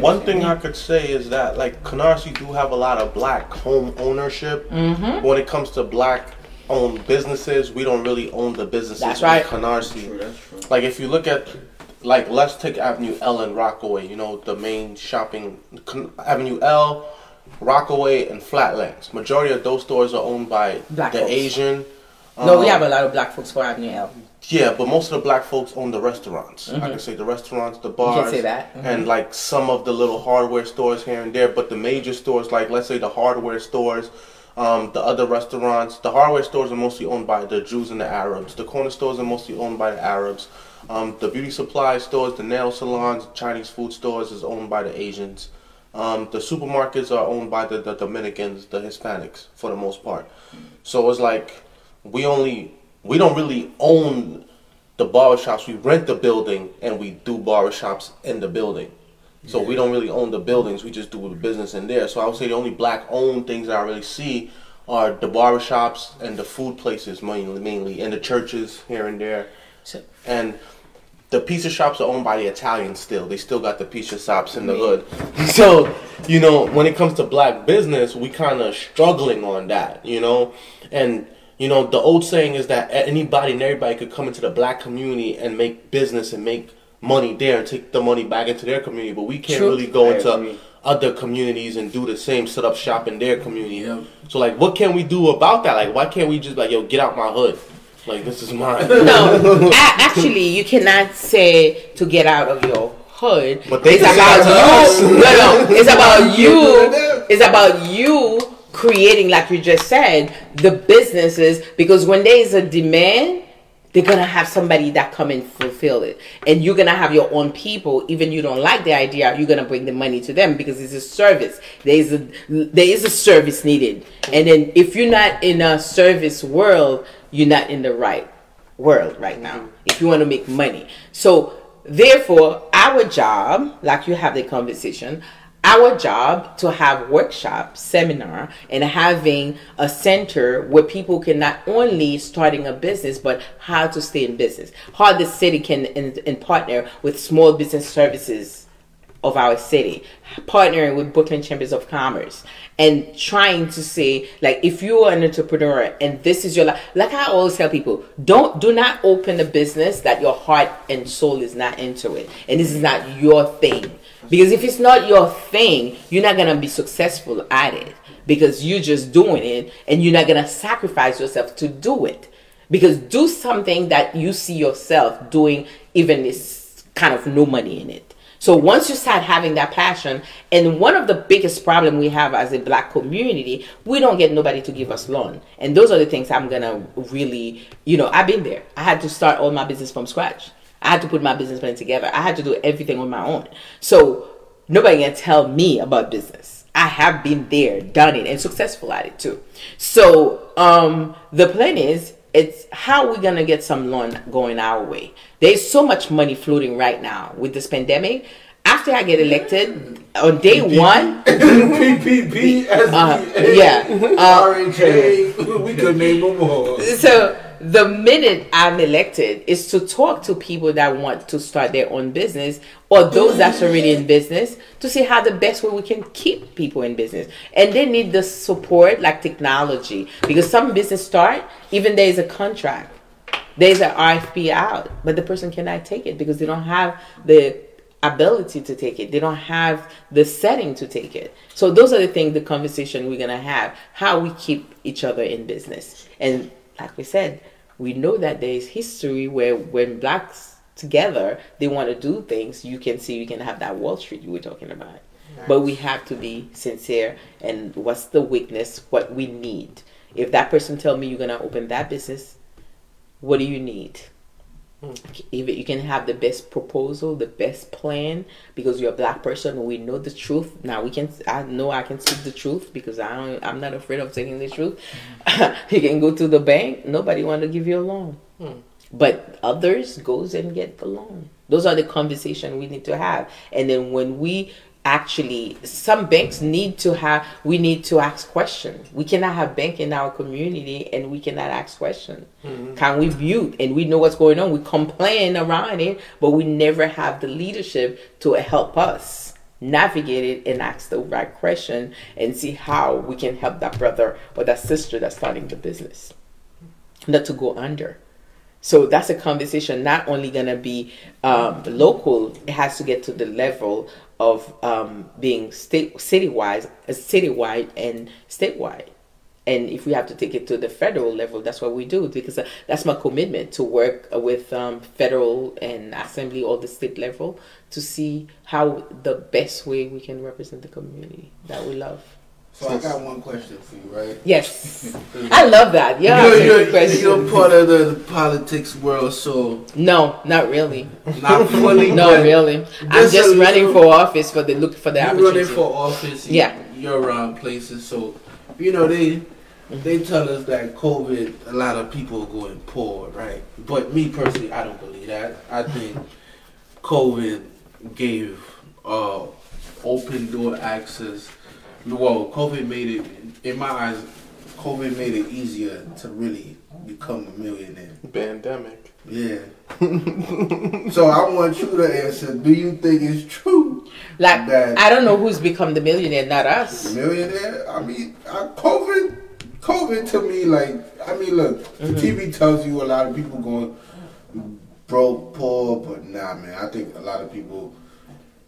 One thing I could say is that like Canarsie do have a lot of black home ownership. Mm-hmm. When it comes to black owned businesses, we don't really own the businesses That's in right. Canarsie. True, that's true. Like if you look at like let's take Avenue L and Rockaway, you know, the main shopping Avenue L, Rockaway and Flatlands. Majority of those stores are owned by Black the folks. Asian. No, we um, have a lot of black folks for Avenue L. Yeah, but most of the black folks own the restaurants. I can say the restaurants, the Mm-hmm. can bars, say that. Mhm. and like some of the little hardware stores here and there. But the major stores, like let's say the hardware stores, um, the other restaurants, the hardware stores are mostly owned by the Jews and the Arabs. The corner stores are mostly owned by the Arabs. Um, the beauty supply stores, the nail salons, Chinese food stores is owned by the Asians. Um, the supermarkets are owned by the, the Dominicans, the Hispanics, for the most part. So it's like we only we don't really own the barbershops. We rent the building and we do barbershops in the building. So we don't really own the buildings. We just do the business in there. So I would say the only black owned things that I really see are the barbershops and the food places mainly, mainly and the churches here and there. So- And the pizza shops are owned by the Italians still. They still got the pizza shops in the hood. So, you know, when it comes to black business, we kind of struggling on that, you know? And, you know, the old saying is that anybody and everybody could come into the black community and make business and make money there and take the money back into their community. But we can't True. really go I into agree. other communities and do the same, set up shop in their community. Yeah. So, like, what can we do about that? Like, why can't we just, like, yo, get out my hood? Like, this is mine. No, a- actually, you cannot say to get out of your hood. But they it's about say that to you. No, no, it's about you. It's about you creating, like you just said, the businesses. Because when there is a demand, they're gonna have somebody that come and fulfill it, and you're gonna have your own people. Even you don't like the idea, you're gonna bring the money to them because it's a service. There is a there is a service needed, and then if you're not in a service world, you're not in the right world right now if you want to make money. So therefore, our job, like you have the conversation, our job to have workshop, seminar, and having a center where people can not only starting a business, but how to stay in business, how the city can in partner with small business services of our city, partnering with Brooklyn Chambers of Commerce, and trying to say, like, if you are an entrepreneur and this is your life, like I always tell people, don't do not open a business that your heart and soul is not into it, and this is not your thing. Because if it's not your thing, you're not gonna be successful at it because you're just doing it, and you're not gonna sacrifice yourself to do it. Because do something that you see yourself doing, even is kind of no money in it. So once you start having that passion, and one of the biggest problem we have as a black community, we don't get nobody to give us loan. And those are the things I'm gonna really, you know, I've been there. I had to start all my business from scratch. I had to put my business plan together. I had to do everything on my own. So nobody can tell me about business. I have been there, done it, and successful at it too. So um, the plan is it's how we're gonna get some loan going our way. There's so much money floating right now with this pandemic. After I get elected on day one, PPP, Uh, yeah. Uh, RHA, we could name them all. so the minute I'm elected is to talk to people that want to start their own business or those that's already in business to see how the best way we can keep people in business. And they need the support like technology because some business start even there is a contract. There's an RFP out, but the person cannot take it because they don't have the ability to take it. They don't have the setting to take it. So those are the things, the conversation we're gonna have. How we keep each other in business. And like we said, we know that there is history where when blacks together they want to do things, you can see you can have that Wall Street you were talking about. But we have to be sincere and what's the weakness, what we need. If that person tell me you're gonna open that business, what do you need? If you can have the best proposal, the best plan, because you're a black person, we know the truth. Now we can. I know I can speak the truth because I don't. I'm not afraid of taking the truth. you can go to the bank. Nobody want to give you a loan, but others goes and get the loan. Those are the conversation we need to have. And then when we actually some banks need to have we need to ask questions. We cannot have bank in our community and we cannot ask questions. Can we view and we know what's going on. We complain around it but we never have the leadership to help us navigate it and ask the right question and see how we can help that brother or that sister that's starting the business. Not to go under. So that's a conversation not only going to be um, local, it has to get to the level of um, being state citywide, uh, citywide and statewide. And if we have to take it to the federal level, that's what we do because uh, that's my commitment to work with um, federal and assembly or the state level to see how the best way we can represent the community that we love. So I got one question for you, right? Yes, I love that. Yeah, you're, you're, you're part of the, the politics world, so no, not really. not fully. No, really. I'm just running little- for office for the look for the You're running for office. you- Yeah. You're around places, so you know they they tell us that COVID, a lot of people are going poor, right? But me personally, I don't believe that. I think COVID gave uh, open door access. Well, COVID made it, in my eyes, COVID made it easier to really become a millionaire. Pandemic. Yeah. so I want you to answer. Do you think it's true? Like that- I don't know who's become the millionaire, not us. millionaire. I mean, uh, COVID, COVID to me, like, I mean, look, Mm-hmm. TV tells you a lot of people going broke, poor, but nah, man, I think a lot of people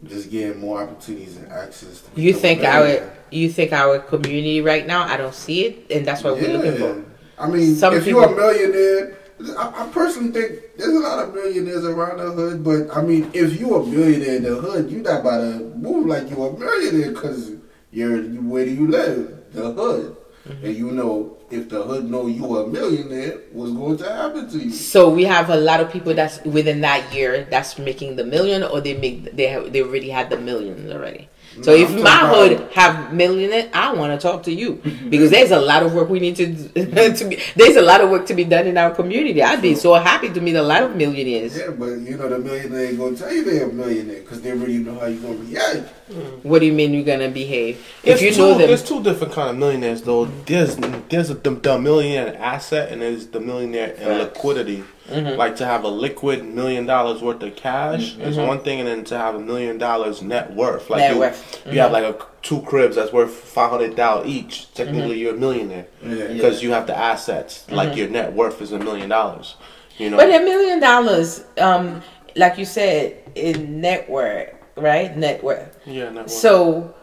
just getting more opportunities and access. To You think our millionaire. You think our community right now? I don't see it, and that's what we're looking for. I mean, Some if you're a millionaire, I, I personally think there's a lot of millionaires around the hood. But I mean, if you're a millionaire in the hood, you're not about to move like you're a millionaire because you're where do you live? The hood, Mm-hmm. and you know if the hood know you a millionaire, what's going to happen to you? So we have a lot of people that's within that year that's making the million, or they make they have they already had the millions already. So No, if my talking hood have millionaire, I want to talk to you because there's a lot of work we need to to be. There's a lot of work to be done in our community. I'd be so happy to meet a lot of millionaires. Yeah, but you know the millionaire ain't gonna tell you they're a millionaire because they already know how you gonna react. Mm. What do you mean you're gonna behave? There's If you two, know them, there's two different kind of millionaires though. There's there's a, the, the millionaire asset and there's the millionaire in liquidity. Mm-hmm. Like to have a liquid million dollars worth of cash is one thing, and then to have a million dollars net worth. Like Mm-hmm. Net you, worth. you have like a, two cribs that's worth five hundred dollars each. Technically, Mm-hmm. you're a millionaire Yeah. because you have the assets. Like your net worth is a million dollars. You know. But a million dollars, um, like you said, in net worth, right? Net worth. yeah, net worth. So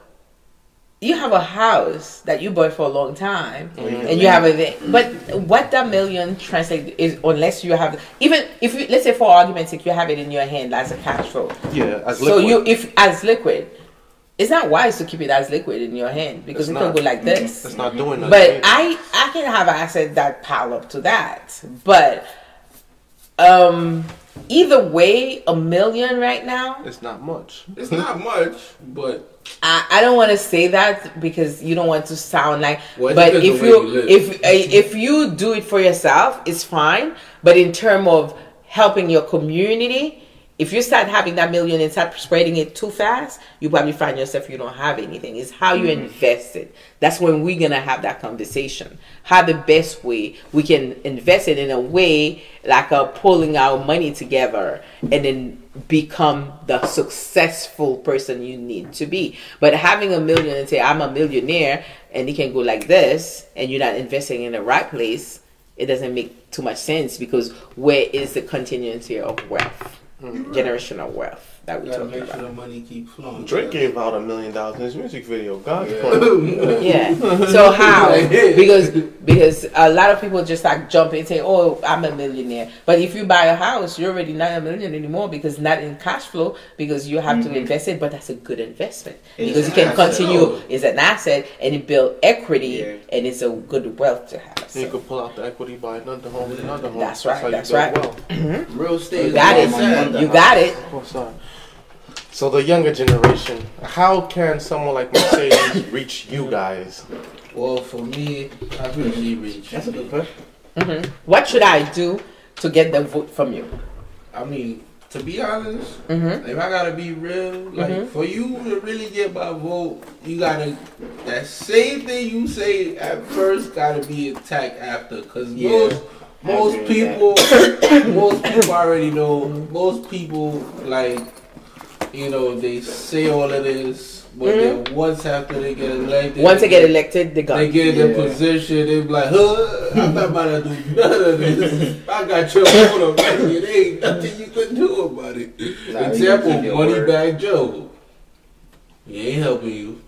you have a house that you bought for a long time, Mm-hmm. and you have a thing. But what that million translate is unless you have even if you let's say for argument's sake you have it in your hand as a cash flow. yeah, as So you if as liquid, it's not wise to keep it as liquid in your hand because It's it can go like this. it's not doing nothing. But I I can have assets that pile up to that. But um either way, a million right now. It's not much. It's not much, but I, I don't want to say that because you don't want to sound like. Well, but if you you if uh, if you do it for yourself, it's fine. But in terms of helping your community, if you start having that million and start spreading it too fast, you probably find yourself you don't have anything. It's how you Mm-hmm. invest it. That's when we're gonna have that conversation. How the best way we can invest it in a way like uh, pulling our money together and then become the successful person you need to be. But having a million and say I'm a millionaire and it can go like this and you're not investing in the right place, it doesn't make too much sense because where is the continuity of wealth, generational wealth that we're gotta talking make sure the money keep flowing. Drake gave out a million dollars in his music video. God's Yeah. plan. Yeah. So how? Because because a lot of people just like jump in and say, "Oh, I'm a millionaire." But if you buy a house, you're already not a million anymore because not in cash flow because you have to mm-hmm. invest it. But that's a good investment It's because you an can asset. continue. It's an asset and it build equity Yeah. and it's a good wealth to have. You So, could pull out the equity, buy another home, another home. That's right, how you that's build right. wealth. Mm-hmm. Real estate. you got it. You got it. Of course not. So the younger generation, how can someone like Mercedes reach you guys? Well, for me, I really reach. That's a good question. Mhm. What should I do to get the vote from you? I mean, to be honest, hmm if I gotta be real, like Mhm. for you to really get my vote, you gotta that same thing you say at first gotta be attacked after, cause Yeah, most most people most people already know. Most people like you know they say all of this, but then once after they get elected, Mm-hmm. Once they get elected, they They get in their Yeah. position, they be like, huh, I'm not about to do none of this. I got your vote already. There ain't nothing you can do about it. Nah, Example, keep Money word. Bag Joe. He ain't helping you.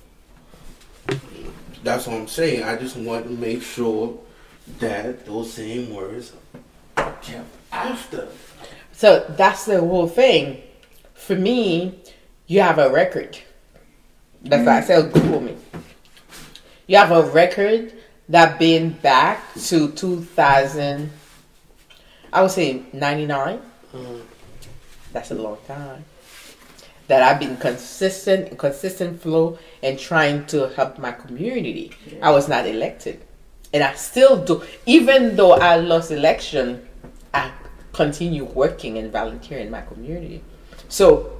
That's what I'm saying. I just want to make sure that those same words are kept after. So that's the whole thing. For me, you have a record. That's why I said Google me. You have a record that been back to 2000, I would say 99. Mm-hmm. That's a long time. That I've been consistent, consistent flow and trying to help my community. I was not elected. And I still do. Even though I lost election, I continue working and volunteering in my community. So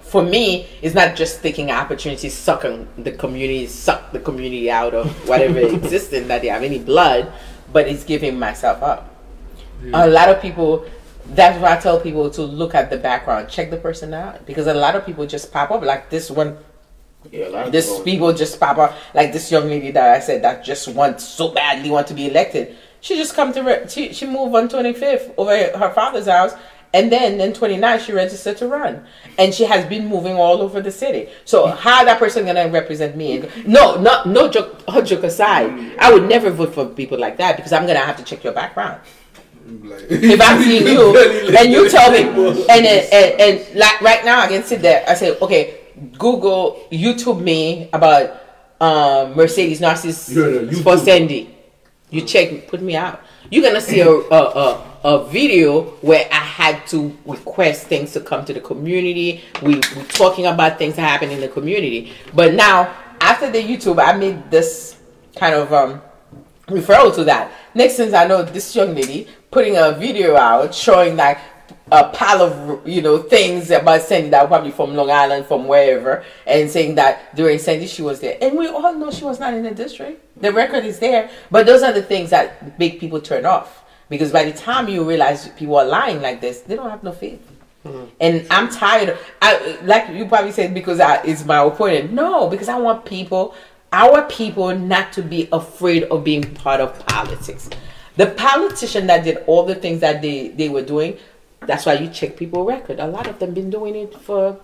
for me, it's not just taking opportunities, sucking the community, suck the community out of whatever existence that they have any blood, but it's giving myself up. A lot of people, that's why I tell people to look at the background, check the person out, because a lot of people just pop up like this one. Yeah, a lot of This people- people just pop up like this young lady that I said that just wants so badly want to be elected. She just come to re- she she moved on 25th over her father's house, and then in 29 she registered to run, and she has been moving all over the city. So how that person gonna represent me? And- No, not no joke. All joke aside, I would never vote for people like that because I'm gonna have to check your background Like, if I see you and you tell me, and, and, and, and like right now I can sit there. I say, okay, Google, YouTube me about um, Mercedes Narcisse for Sandy. You check, put me out. You're gonna see a, a, a, a video where I had to request things to come to the community. We we talking about things that happen in the community. But now after the YouTube, I made this kind of um, referral to that. Next thing I know, this young lady putting a video out showing like a pile of you know things about Sandy that were probably from Long Island, from wherever, and saying that during Sandy she was there, and we all know she was not in the district. The record is there, but those are the things that make people turn off because by the time you realize people are lying like this, they don't have no faith. Mm-hmm. And I'm tired. Of, I like you probably said because I, it's my opponent. No, because I want people, our people, not to be afraid of being part of politics. The politician that did all the things that they they were doing, that's why you check people record. A lot of them been doing it for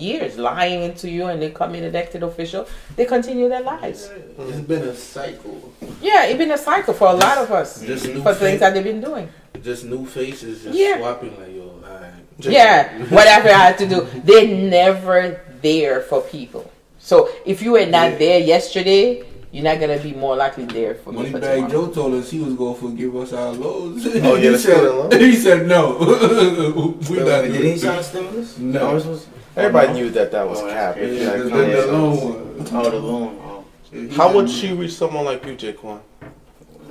years, lying into you, and they come in elected official. They continue their lives. it's been a cycle. Yeah, it's been a cycle for a lot of us Just new for things fa- that they've been doing. Just new faces just Yeah. swapping like yo. Alright. Yeah, whatever I had to do. They're never there for people. So if you were not there yesterday, you're not gonna be more likely there for me for Moneybag. Joe told us he was going to forgive us our loans. Oh, yeah, he said, student? He said no. we Wait, not wait, did he sign a stimulus? No. Ours was- Everybody knew that that was Oh, cap. crazy. It's Yeah, like, the, come the, loan one. Oh, the loan. Oh, How would she reach someone like you, Jaquan?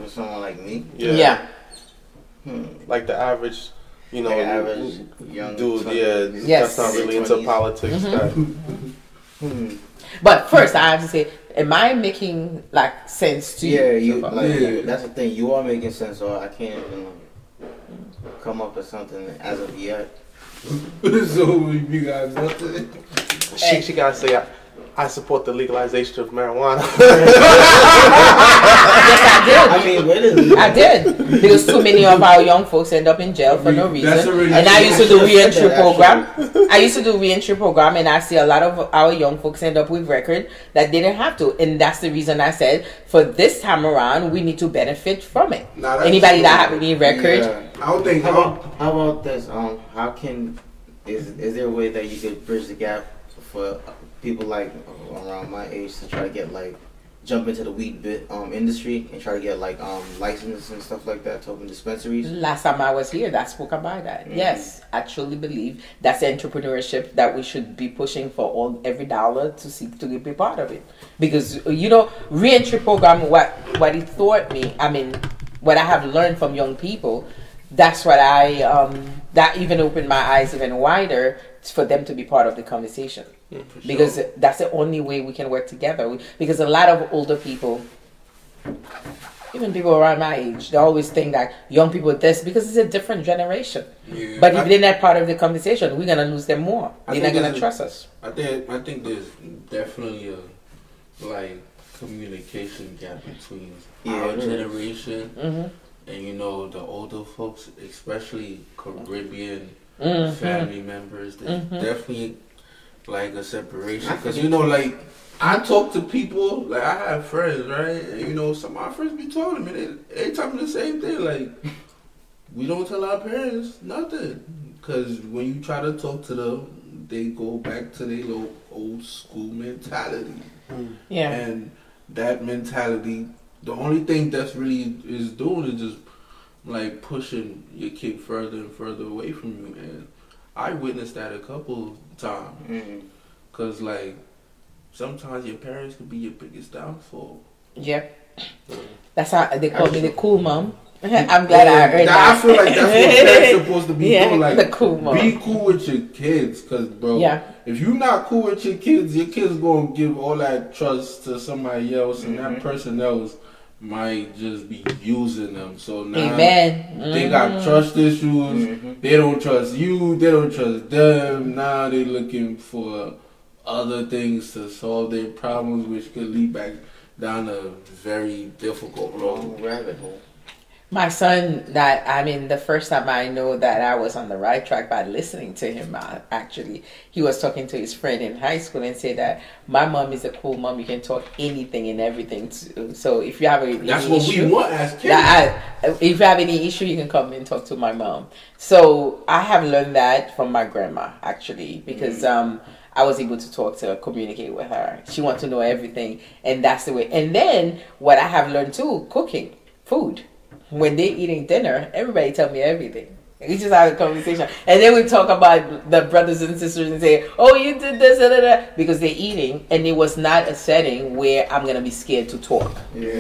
for someone like me. Yeah. Hmm. Like the average, you know, Like average young dude, 20 yeah, Yes. that's not really into politics. That, Hmm. But first, I have to say, am I making like sense to you? Yeah, you so like Yeah. that's the thing. You are making sense, so I can't even come up with something as of yet. so you got nothing. she, she gotta say, I, I support the legalization of marijuana. yes, I did. I mean, where does I did because too many of our young folks end up in jail for no We- that's reason. already- And I used to do should've reentry that, program. I used to do reentry program, and I see a lot of our young folks end up with record that they didn't have to, and that's the reason I said for this time around we need to benefit from it. Nah, Anybody true. that have any record, Yeah. I don't think. How about how about this? Um, how can is is there a way that you could bridge the gap for people like around my age to try to get like jump into the weed bit um industry and try to get like um licenses and stuff like that to open dispensaries? Last time I was here, that spoke about that. Mhm. Yes, I truly believe that's entrepreneurship that we should be pushing for all every dollar to seek to be part of it. Because you know, reentry program, what what it taught me, I mean, what I have learned from young people, that's what I um, that even opened my eyes even wider for them to be part of the conversation because that's the only way we can work together. Because a lot of older people, even people around my age, they always think that young people this because it's a different generation. Yeah, But if I- they're not part of the conversation, we're gonna lose them more. I They're not gonna this trust us. I think I think there's definitely a like communication gap between Yeah, our it is. generation hmm and you know the older folks, especially Caribbean Mhm. family members. There's Mhm. definitely like a separation because you know like. I talk to people like I have friends, right? And you know, some of my friends be telling me they, they tell me the same thing. Like, we don't tell our parents nothing because when you try to talk to them, they go back to their little old school mentality. Hmm. Yeah. And that mentality, the only thing that's really is doing is just like pushing your kid further and further away from you. And I witnessed that a couple times. Mm. Cause like sometimes your parents could be your biggest downfall. Yeah. That's how they call me the cool mom. I'm glad I heard That- that. I feel like that's what parents supposed to be yeah, doing. Like the cool mom. be cool with your kids, cause bro, Yeah. if you're not cool with your kids, your kids gonna give all that trust to somebody else, and that Mhm. person else might just be using them. So now Amen. they got Mhm. trust issues. Mhm. They don't trust you. They don't trust them. Now they're looking for other things to solve their problems, which could lead back down a very difficult road. Rabbit hole. My son, that I mean, the first time I know that I was on the right track by listening to him. Actually, he was talking to his friend in high school and said that my mom is a cool mom. You can talk anything and everything. To. So if you have a That's any what issue, we want as kids. that I, if you have any issue, you can come and talk to my mom. So I have learned that from my grandma actually because um, I was able to talk to her, communicate with her. She wants to know everything, and that's the way. And then what I have learned too, cooking food. When they're eating dinner, everybody tell me everything. We just have a conversation, and then we talk about the brothers and sisters and say, "Oh, you did this," da, da, da," because they're eating, and it was not a setting where I'm gonna be scared to talk, Yeah.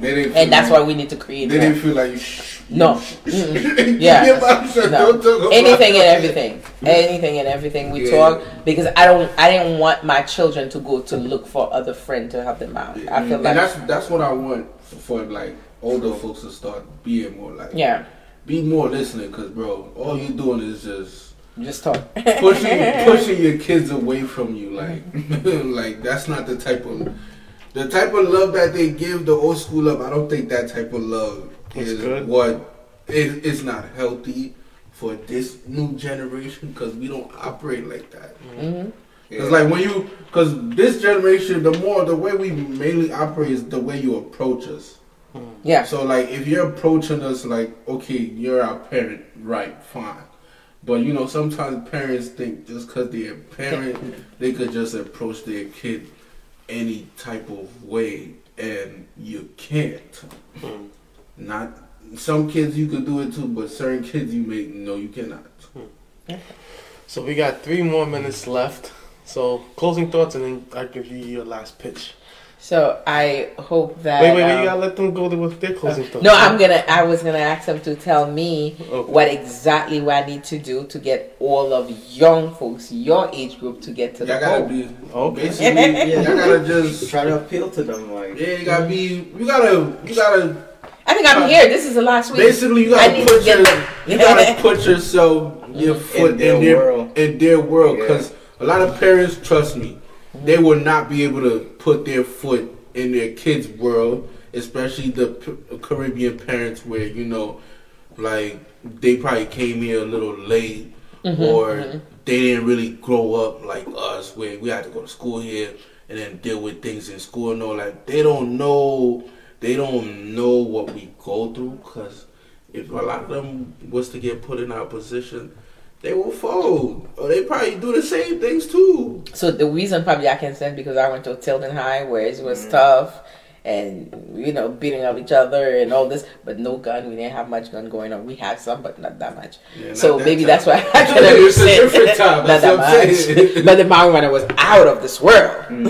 They didn't feel and that's like, why we need to create. They that. didn't feel like you. Shh, No. Mm-mm. Yeah. your mouth shut. No. Don't talk about anything and everything anything and everything we Yeah. talk because i don't i didn't want my children to go to look for other friend to help them out i feel and like that's that's what I want for like older folks to start being more like. yeah Be more listening, cause bro, all you're doing is just just talk pushing pushing your kids away from you. Like, like that's not the type of the type of love that they give the old school love. I don't think that type of love It's is good. what is it's not healthy for this new generation because we don't operate like that. Mhm. It's like when you, because this generation, the more the way we mainly operate is the way you approach us. Yeah So like, if you're approaching us like, okay, you're our parent, right? Fine. But you know, sometimes parents think just because they're a parent, they could just approach their kid any type of way. and you can't. Mm. Not some kids you could do it too, but certain kids you make no, you cannot. So we got three more minutes left. So closing thoughts, and then I give you your last pitch. So I hope that. Wait, wait, wait! um, You gotta let them go with their closing thoughts. no, I'm gonna. I was gonna ask them to tell me Okay. what exactly what I need to do to get all of young folks, your age group, to get to the Y'all gotta goal. be Okay. basically. Yeah, y'all gotta just try to appeal to them. Like, yeah. You gotta be. You gotta. You gotta. I think I'm here. This is the last week. Basically, you gotta put to your. You gotta put yourself, your foot in their their, world. in their world, Yeah. because a lot of parents trust me, they will not be able to put their foot in their kids' world, especially the P- Caribbean parents, where you know, like they probably came here a little late, mm-hmm, or mm-hmm. they didn't really grow up like us, where we had to go to school here and then deal with things in school. No, like they don't know, they don't know what we go through, because if a lot of them was to get put in our position, they will fold, or they probably do the same things too. So the reason probably I can say is because I went to Tilden High where it Mm. was tough and you know beating up each other and all this, but no gun. We didn't have much gun going on. We had some, but not that much. Yeah, not so that maybe time. that's why I can It's a understand. different time, not that's that much. but the marijuana was out of this world. Mm.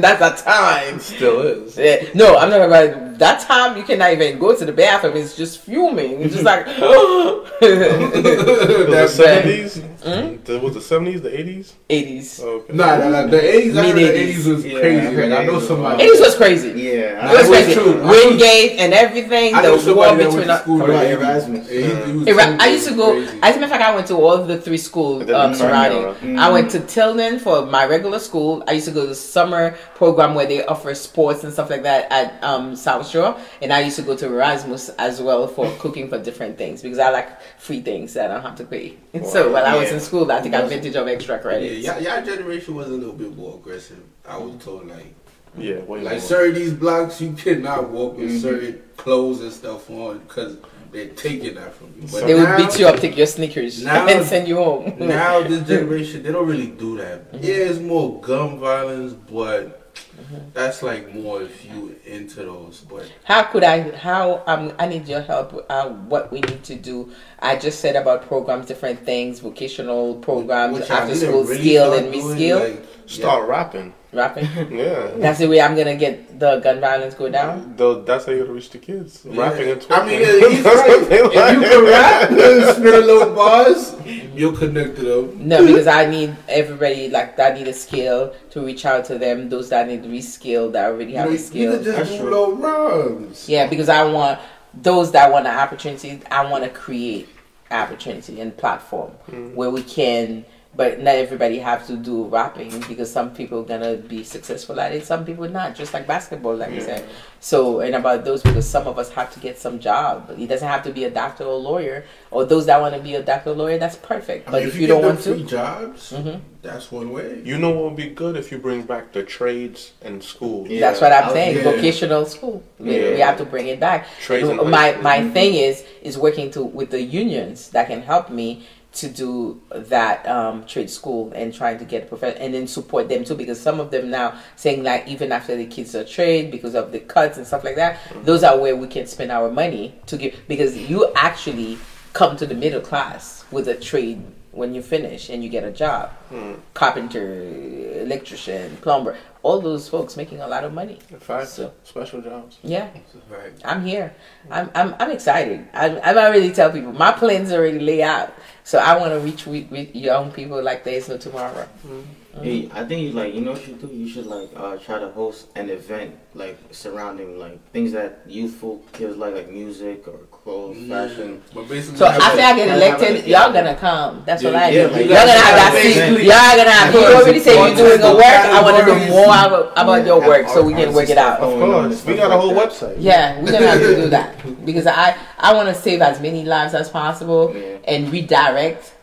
that's a time. Still is. Yeah, No, I'm not about that time. You cannot even go to the bathroom. It's just fuming. It's just like. The That's seventies. The was the seventies, the eighties. 80s. Okay. Nah, nah, nah. The eighties, I the Mid-eighties. eighties was Yeah, crazy. I heard I know somebody. 80s was crazy. yeah, It That was was crazy. true. Wingate and everything. I know The war somebody that between. went to school What with about the 80s. Erasmus? Yeah, he- he was I used to go. crazy. As a matter of fact, I went to all the three schools um, Carnegie surrounding. era. I went to Tilden for my regular school. I used to go to the summer program where they offer sports and stuff like that at um, South Shore, and I used to go to Erasmus as well for cooking for different things because I like free things that I don't have to pay. so while I was in school, I took advantage of extra credit. Yeah, credits. y'all, y'all generation was a little bit more aggressive. I was told like, Yeah, way like certain these blocks you cannot walk with Mhm. certain clothes and stuff on because they're taking that from you. But They would beat you up, take your sneakers, Now- and send you home. now this generation they don't really do that. Mm-hmm. Yeah, it's more gun violence, but that's like more if you into those. But How could I? How um? I need your help. Uh, what we need to do? I just said about programs, different things, vocational programs, after school really skill and reskill, like, Start rapping. Rapping. Yeah. That's the way I'm gonna get the gun violence go down. Though that's how you gotta reach the kids. Yeah. Rapping and twerking. I mean, he's That's right. what they If you like. can rap and spit a little bars, you'll connect to them. No, because I need everybody like that need a skill to reach out to them. Those that need reskill that already You, have know, a skill. could just That's do true. little. Yeah, because I want those that want an opportunity. I want to create opportunity and platform mm-hmm. where we can. But not everybody have to do rapping because some people are gonna be successful at it, some people not. Just like basketball, like you said. So, and about those because some of us have to get some job. It doesn't have to be a doctor or lawyer, or those that want to be a doctor or lawyer. That's perfect. I But mean, if, if you, get don't them want to, free jobs, Mhm. that's one way. You know what would be good if you bring back the trades and schools. Yeah. That's what I'm I- saying. yeah. Vocational school. We, we have to bring it back. Trades and high my school. my thing is is working to with the unions that can help me to do that um, trade school and trying to get a prof and then support them too because some of them now saying like even after the kids are trained because of the cuts and stuff like that Mm-hmm. those are where we can spend our money to give because you actually come to the middle class with a trade when you finish and you get a job Hmm. carpenter electrician plumber all those folks making a lot of money In fact, So- special jobs. yeah Right. I'm here. I'm I'm, I'm excited. I I already tell people my plans already lay out. So I want to reach with, with young people like there's no tomorrow. Hey, I think you like you know what you should do. You should like uh, try to host an event like surrounding like things that youthful kids like, like music or clothes, fashion. But basically, So that's after I get elected, a- y'all gonna come. That's what Yeah, I yeah, do. like, y'all gonna have that seat. Y'all gonna have. You already say you're doing a work. I want to know more about, about your work so we can work it out. Of going on and course, we got a whole website. Yeah, we're gonna have to do that because I I want to save as many lives as possible and redirect.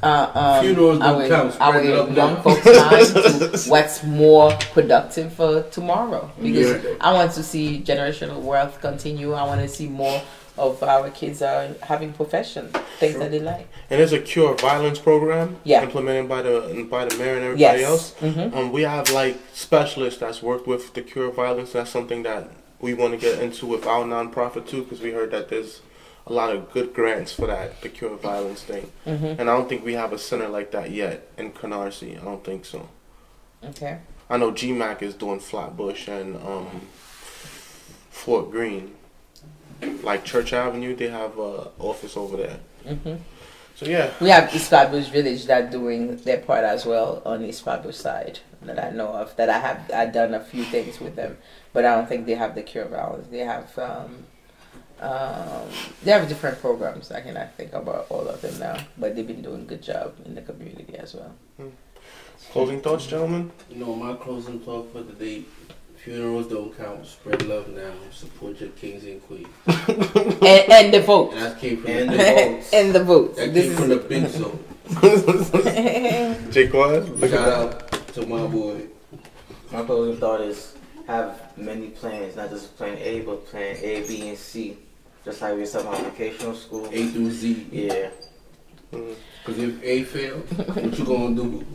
Uh, um, Funerals don't our, count. our Spread young folks' mind to what's more productive for tomorrow. Because Yeah. I want to see generational wealth continue. I want to see more of our kids are having profession, things that they like. And there's a cure violence program Yeah. implemented by the by the mayor and everybody Yes. else. Mhm. Um, we have like specialists that's worked with the cure violence. That's something that we want to get into with our nonprofit too, because we heard that there's a lot of good grants for that, the cure violence thing. Mhm. And I don't think we have a center like that yet in Canarsie. I don't think so. Okay. I know GMAC is doing Flatbush and um, Fort Greene. Like Church Avenue, they have a office over there. hmm So yeah, We have East Flatbush Village that doing their part as well on East Flatbush side that I know of. That I have I done a few things with them, but I don't think they have the cure violence. They have um, um, they have different programs. I cannot think about all of them now, but they've been doing a good job in the community as well. closing thoughts, gentlemen. You know, my closing talk for the day. Funerals don't count. Spread love now. Support your kings and queens. and, and the vote. And that came from And the the big votes. and the vote. That This came is from the big zone. Jaquad, look at Shout that. out to my boy. My closing thought is have many plans, not just plan A, but plan A, B, and C. Just like we said on vocational school. A through Z. Yeah. Mm-hmm. Because if A fails, what you gonna do?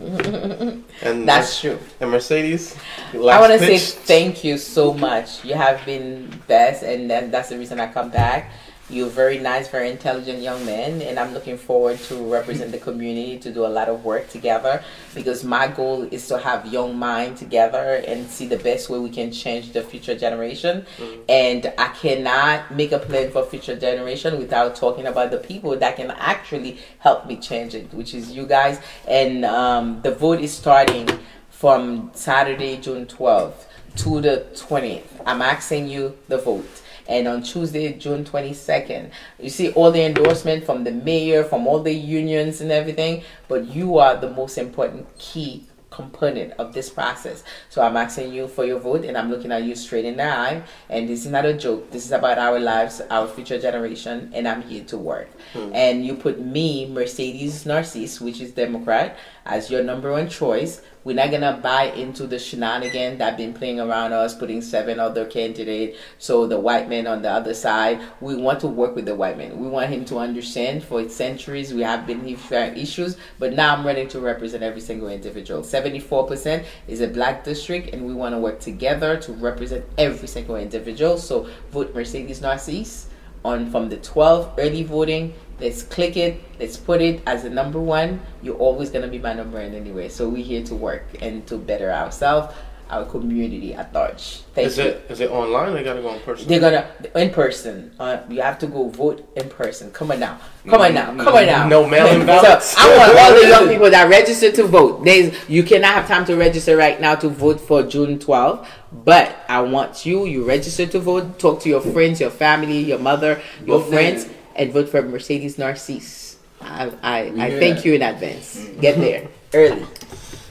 And That's true. and Mercedes. I want to say thank you so much. You have been best, and that, that's the reason I come back. You're a very nice, very intelligent young man, and I'm looking forward to represent the community to do a lot of work together. Because my goal is to have young mind together and see the best way we can change the future generation. And I cannot make a plan for future generation without talking about the people that can actually help me change it, which is you guys. And um, the vote is starting from Saturday, June 12th to the 20th. I'm asking you the vote. And on Tuesday, June 22nd, you see all the endorsement from the mayor, from all the unions and everything, but you are the most important key component of this process. So I'm asking you for your vote and I'm looking at you straight in the eye. And this is not a joke. This is about our lives, our future generation, and I'm here to work. Hmm. And you put me, Mercedes Narcisse, which is Democrat, as your number one choice. We're not gonna buy into the shenanigan that been playing around us, putting seven other candidates. So the white man on the other side, we want to work with the white man. We want him to understand. For centuries, we have been having issues, but now I'm ready to represent every single individual. Seventy-four percent is a black district, and we want to work together to represent every single individual. So vote Mercedes Narcisse on from the 12 early voting let's click it let's put it as the number one you're always going to be my number one anyway so we're here to work and to better ourselves our community at large thank Is you it is it online? They gotta go in person. they're gonna in person. Uh, you have to go vote in person. Come on now. Come on now. Come on now. No mail-in So, ballots? I want all the young people that register to vote. There's you cannot have time to register right now to vote for June 12th. But I want you. You register to vote. Talk to your friends, your family, your mother, your Vote friends, now. And vote for Mercedes Narcisse. I I, I thank you in advance. Get there early.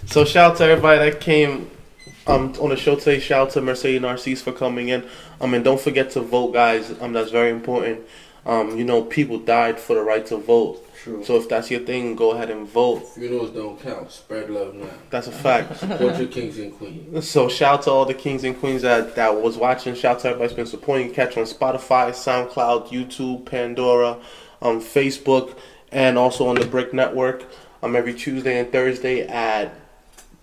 So shout out to everybody that came um on the show today. Shout out to Mercedes Narcisse for coming in. Um and don't forget to vote, guys. Um that's very important. Um you know people died for the right to vote. True. So if that's your thing, go ahead and vote. Funerals don't count. Spread love now. That's a fact. Support your kings and queens. So shout out to all the kings and queens that, that was watching. Shout out to everybody that's been supporting. Catch on Spotify, SoundCloud, YouTube, Pandora, um, Facebook, and also on the BRIC Network. Um, every Tuesday and Thursday at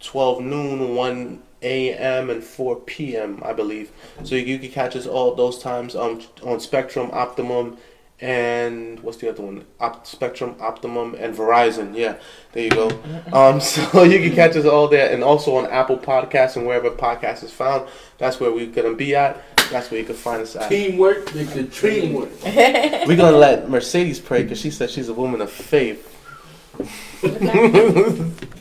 12 noon, 1 a.m. and 4 p.m. I believe. So you, you can catch us all those times um on Spectrum, Optimum, and what's the other one? Op- Spectrum, Optimum, and Verizon. Yeah, there you go. Um, so you can catch us all there, and also on Apple Podcasts and wherever podcast is found. That's where we're gonna be at. That's where you can find us at. Teamwork make the dream work. We're gonna let Mercedes pray because she said she's a woman of faith.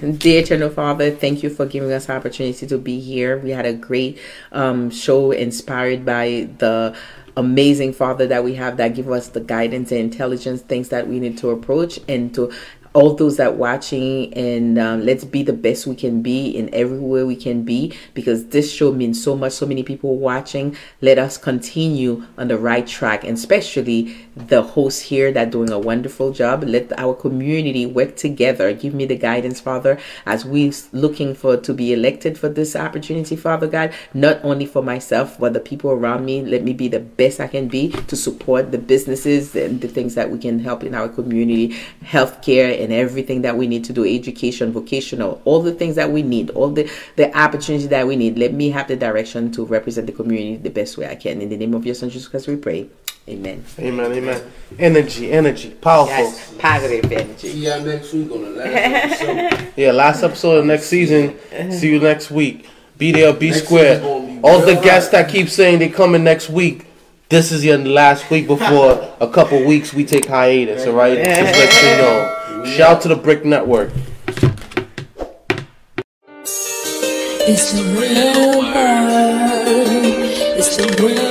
Dear Eternal Father, thank you for giving us the opportunity to be here. We had a great um, show inspired by the amazing Father that we have that give us the guidance and intelligence, things that we need to approach and to all those that watching and um, let's be the best we can be in everywhere we can be because this show means so much so many people watching. Let us continue on the right track and especially the hosts here that doing a wonderful job. Let our community work together. Give me the guidance father as we looking for to be elected for this opportunity father god. Not only for myself but the people around me. Let me be the best i can be to support the businesses and the things that we can help in our community. Healthcare and everything that we need to do education vocational all the things that we need all the the opportunity that we need let me have the direction to represent the community the best way i can in the name of your son jesus christ we pray amen Amen, amen. Energy, energy, powerful. yes positive energy See y'all next week on the last episode. Yeah, last episode of next season. See you next week. Be there, be Next square. be All the guests hot. that keep saying they coming next week. This is your last week before a couple weeks we take hiatus. All right, just let you know. Shout out to the BRIC Network. It's the real word. It's the real